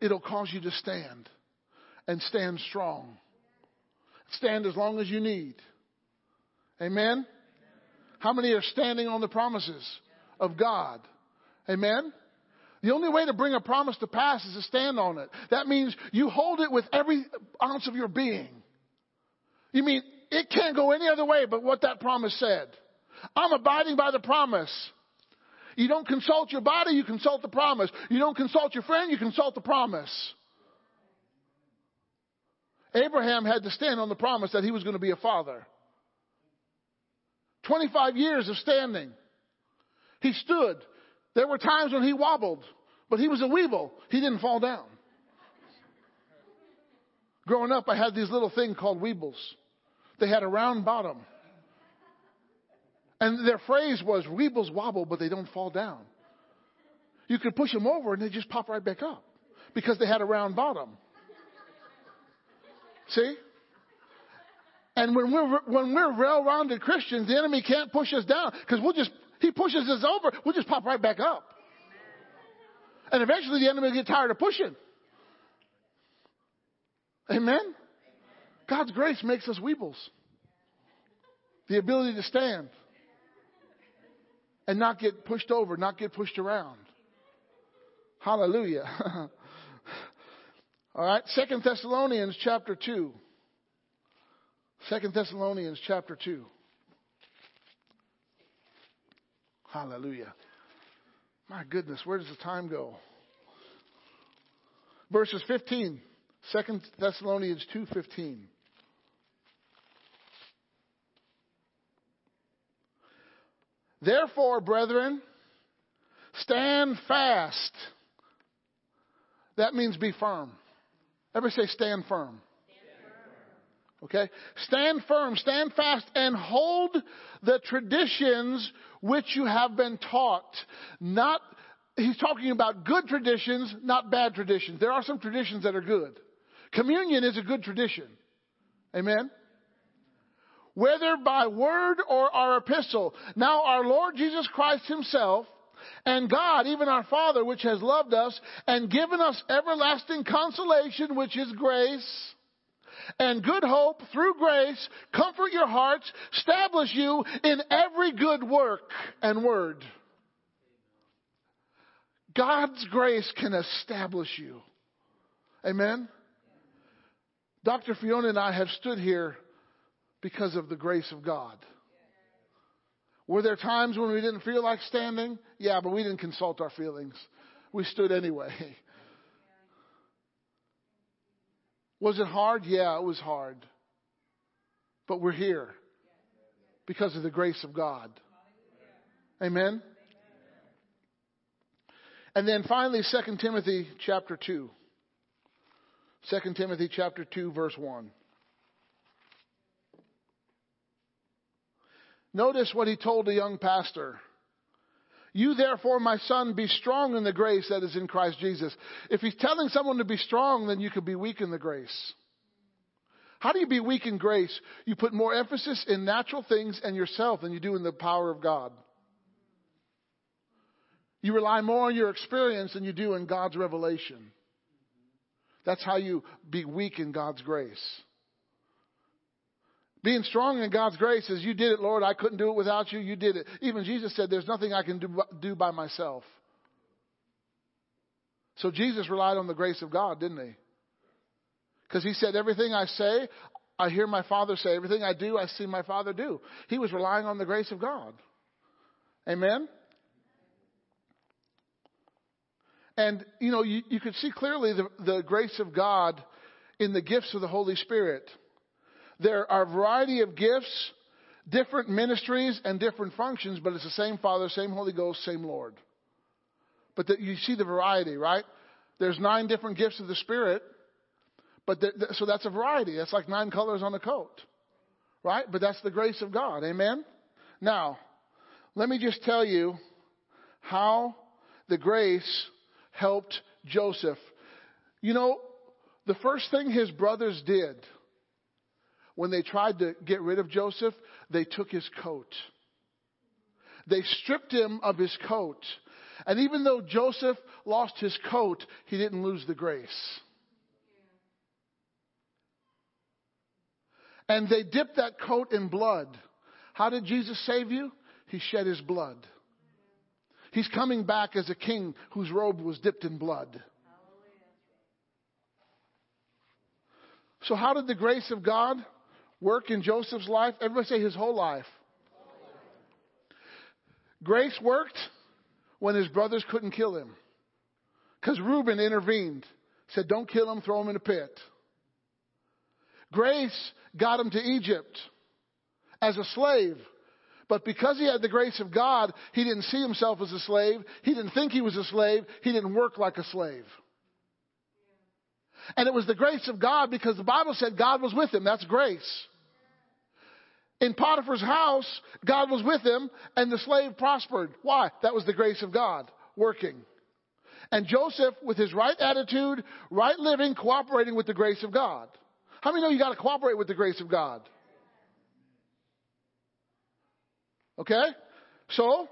It, it'll cause you to stand and stand strong. Stand as long as you need. Amen? How many are standing on the promises? of God. Amen? The only way to bring a promise to pass is to stand on it. That means you hold it with every ounce of your being. You mean it can't go any other way but what that promise said. I'm abiding by the promise. You don't consult your body, you consult the promise. You don't consult your friend, you consult the promise. Abraham had to stand on the promise that he was going to be a father. 25 years of standing. He stood. There were times when he wobbled, but he was a weeble. He didn't fall down. Growing up, I had these little thing called weebles. They had a round bottom. And their phrase was, weebles wobble, but they don't fall down. You could push them over and they just pop right back up because they had a round bottom. See? And when we're, when we're well-rounded Christians, the enemy can't push us down because we'll just he pushes us over, we'll just pop right back up. And eventually the enemy will get tired of pushing. Amen? God's grace makes us weebles. The ability to stand and not get pushed over, not get pushed around. Hallelujah. All right, Second Thessalonians chapter 2. Second Thessalonians chapter 2. Hallelujah. My goodness, where does the time go? Verses 15, 2 Thessalonians 2:15. Therefore, brethren, stand fast. That means be firm. Everybody say stand firm. Okay? Stand firm, stand fast, and hold the traditions which you have been taught. Not, he's talking about good traditions, not bad traditions. There are some traditions that are good. Communion is a good tradition. Amen? Whether by word or our epistle. Now our Lord Jesus Christ himself, And God, even our Father, which has loved us and given us everlasting consolation, which is grace, and good hope through grace, comfort your hearts, establish you in every good work and word. God's grace can establish you. Amen? Dr. Fiona and I have stood here because of the grace of God. Were there times when we didn't feel like standing? Yeah, but we didn't consult our feelings. We stood anyway. Was it hard? Yeah, it was hard. But we're here because of the grace of God. Amen. And then finally 2 Timothy chapter 2. 2 Timothy chapter 2 verse 1. Notice what he told the young pastor. You therefore, my son, be strong in the grace that is in Christ Jesus. If he's telling someone to be strong, then you could be weak in the grace. How do you be weak in grace? You put more emphasis in natural things and yourself than you do in the power of God. You rely more on your experience than you do in God's revelation. That's how you be weak in God's grace. Being strong in God's grace is you did it, Lord. I couldn't do it without you. You did it. Even Jesus said, There's nothing I can do, by myself. So Jesus relied on the grace of God, didn't he? Because he said, Everything I say, I hear my Father say. Everything I do, I see my Father do. He was relying on the grace of God. Amen? And, you know, you, you could see clearly the, the grace of God in the gifts of the Holy Spirit. There are a variety of gifts, different ministries, and different functions, but it's the same Father, same Holy Ghost, same Lord. But the, you see the variety, right? There's nine different gifts of the Spirit, but the, the, so that's a variety. That's like nine colors on a coat, right? But that's the grace of God. Amen. Now, let me just tell you how the grace helped Joseph. You know, the first thing his brothers did when they tried to get rid of Joseph, they took his coat. They stripped him of his coat. And even though Joseph lost his coat, he didn't lose the grace. And they dipped that coat in blood. How did Jesus save you? He shed his blood. He's coming back as a king whose robe was dipped in blood. So, how did the grace of God work in Joseph's life? Everybody say his whole life. Grace worked when his brothers couldn't kill him. Because Reuben intervened, said, Don't kill him, throw him in a pit. Grace got him to Egypt as a slave. But because he had the grace of God, he didn't see himself as a slave. He didn't think he was a slave. He didn't work like a slave. And it was the grace of God because the Bible said God was with him. That's grace. In Potiphar's house, God was with him and the slave prospered. Why? That was the grace of God working. And Joseph, with his right attitude, right living, cooperating with the grace of God. How many know you got to cooperate with the grace of God? Okay? So,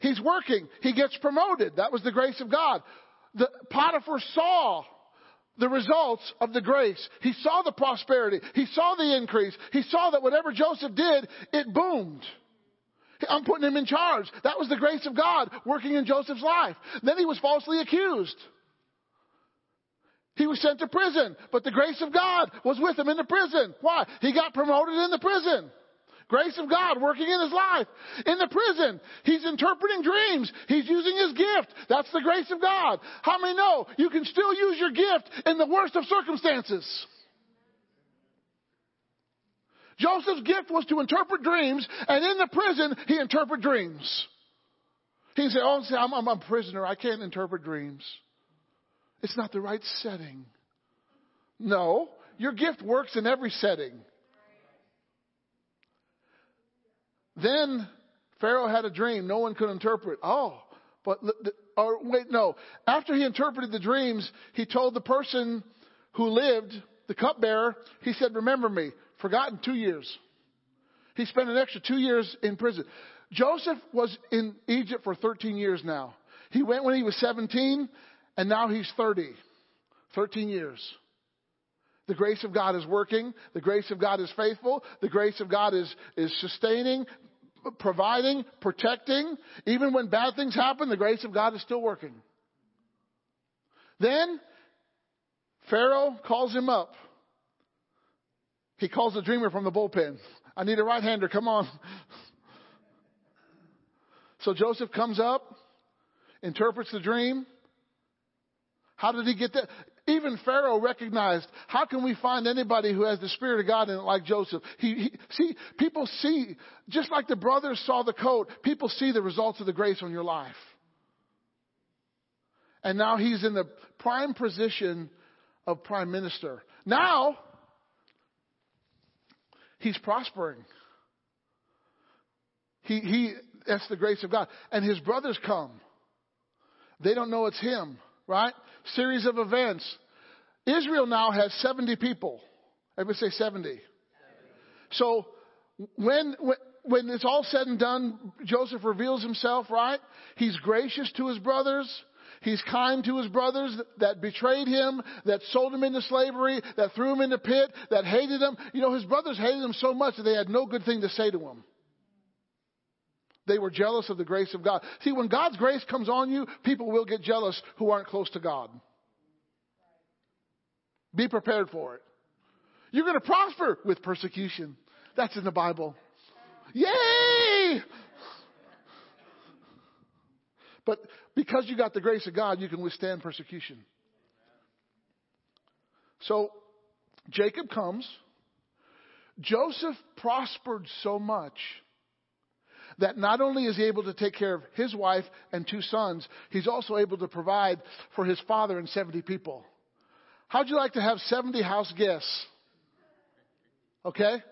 he's working. He gets promoted. That was the grace of God. The Potiphar saw the results of the grace. He saw the prosperity. He saw the increase. He saw that whatever Joseph did, it boomed. I'm putting him in charge. That was the grace of God working in Joseph's life. Then he was falsely accused. He was sent to prison, but the grace of God was with him in the prison. Why? He got promoted in the prison. Grace of God working in his life. In the prison, he's interpreting dreams. He's using his gift. That's the grace of God. How many know you can still use your gift in the worst of circumstances? Joseph's gift was to interpret dreams, and in the prison, he interpreted dreams. He said, Oh, I'm, I'm a prisoner. I can't interpret dreams. It's not the right setting. No, your gift works in every setting. Then Pharaoh had a dream no one could interpret. Oh, but, or wait, no. After he interpreted the dreams, he told the person who lived, the cupbearer, he said, remember me. Forgotten two years. He spent an extra two years in prison. Joseph was in Egypt for 13 years now. He went when he was 17, and now he's 30. 13 years. The grace of God is working. The grace of God is faithful. The grace of God is, is sustaining, providing, protecting. Even when bad things happen, the grace of God is still working. Then, Pharaoh calls him up. He calls the dreamer from the bullpen. I need a right hander. Come on. So Joseph comes up, interprets the dream. How did he get that? Even Pharaoh recognized, how can we find anybody who has the Spirit of God in it like Joseph? He, he, see, people see, just like the brothers saw the coat, people see the results of the grace on your life. And now he's in the prime position of prime minister. Now, he's prospering. He, he, that's the grace of God. And his brothers come. They don't know it's him, right? Series of events. Israel now has 70 people. Everybody say 70. So when, when, when it's all said and done, Joseph reveals himself, right? He's gracious to his brothers. He's kind to his brothers that betrayed him, that sold him into slavery, that threw him in the pit, that hated him. You know, his brothers hated him so much that they had no good thing to say to him. They were jealous of the grace of God. See, when God's grace comes on you, people will get jealous who aren't close to God. Be prepared for it. You're going to prosper with persecution. That's in the Bible. Yay! But because you got the grace of God, you can withstand persecution. So Jacob comes. Joseph prospered so much that not only is he able to take care of his wife and two sons, he's also able to provide for his father and 70 people. How'd you like to have 70 house guests? Okay?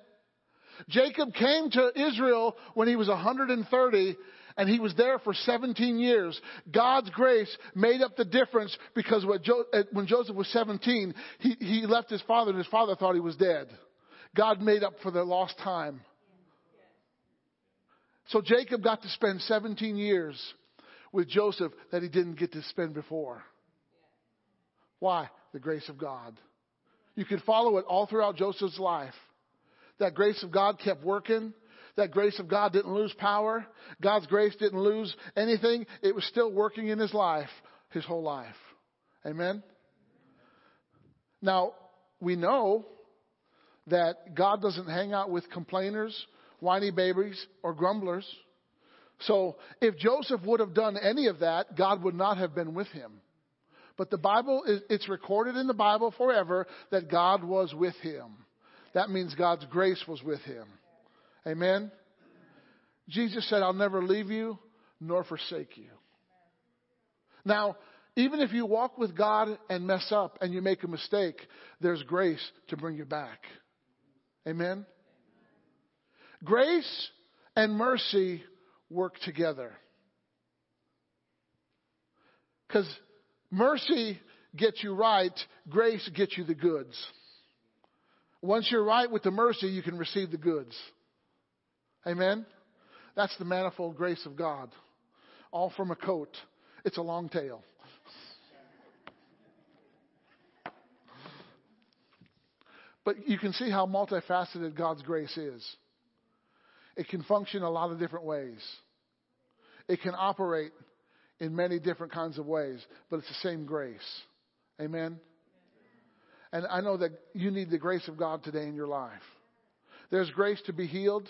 Jacob came to Israel when he was 130 and he was there for 17 years. God's grace made up the difference because uh, when Joseph was 17, he, he left his father and his father thought he was dead. God made up for the lost time. So Jacob got to spend 17 years with Joseph that he didn't get to spend before. Why? The grace of God. You could follow it all throughout Joseph's life. That grace of God kept working. That grace of God didn't lose power. God's grace didn't lose anything. It was still working in his life, his whole life. Amen? Now, we know that God doesn't hang out with complainers whiny babies, or grumblers. So if Joseph would have done any of that, God would not have been with him. But the Bible is, it's recorded in the Bible forever that God was with him. That means God's grace was with him. Amen. Jesus said, I'll never leave you nor forsake you. Now, even if you walk with God and mess up and you make a mistake, there's grace to bring you back. Amen. Grace and mercy work together. Because mercy gets you right, grace gets you the goods. Once you're right with the mercy, you can receive the goods. Amen? That's the manifold grace of God. All from a coat. It's a long tale. But you can see how multifaceted God's grace is. It can function a lot of different ways. It can operate in many different kinds of ways, but it's the same grace. Amen? And I know that you need the grace of God today in your life. There's grace to be healed.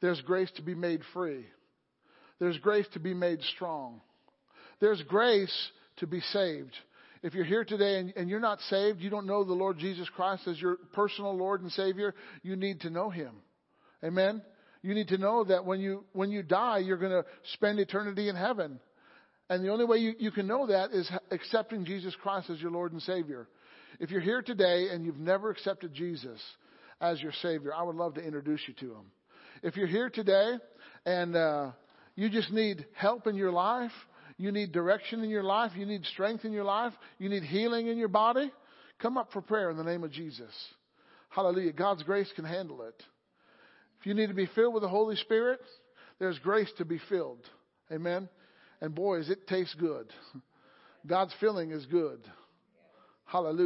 There's grace to be made free. There's grace to be made strong. There's grace to be saved. If you're here today and, and, you're not saved, you don't know the Lord Jesus Christ as your personal Lord and Savior, you need to know Him. Amen? You need to know that when you, when you die, you're going to spend eternity in heaven. And the only way you, you can know that is accepting Jesus Christ as your Lord and Savior. If you're here today and you've never accepted Jesus as your Savior, I would love to introduce you to Him. If you're here today and uh, you just need help in your life, you need direction in your life, you need strength in your life, you need healing in your body, come up for prayer in the name of Jesus. Hallelujah. God's grace can handle it. If you need to be filled with the Holy Spirit, there's grace to be filled. Amen. And boys, it tastes good. God's filling is good. Hallelujah.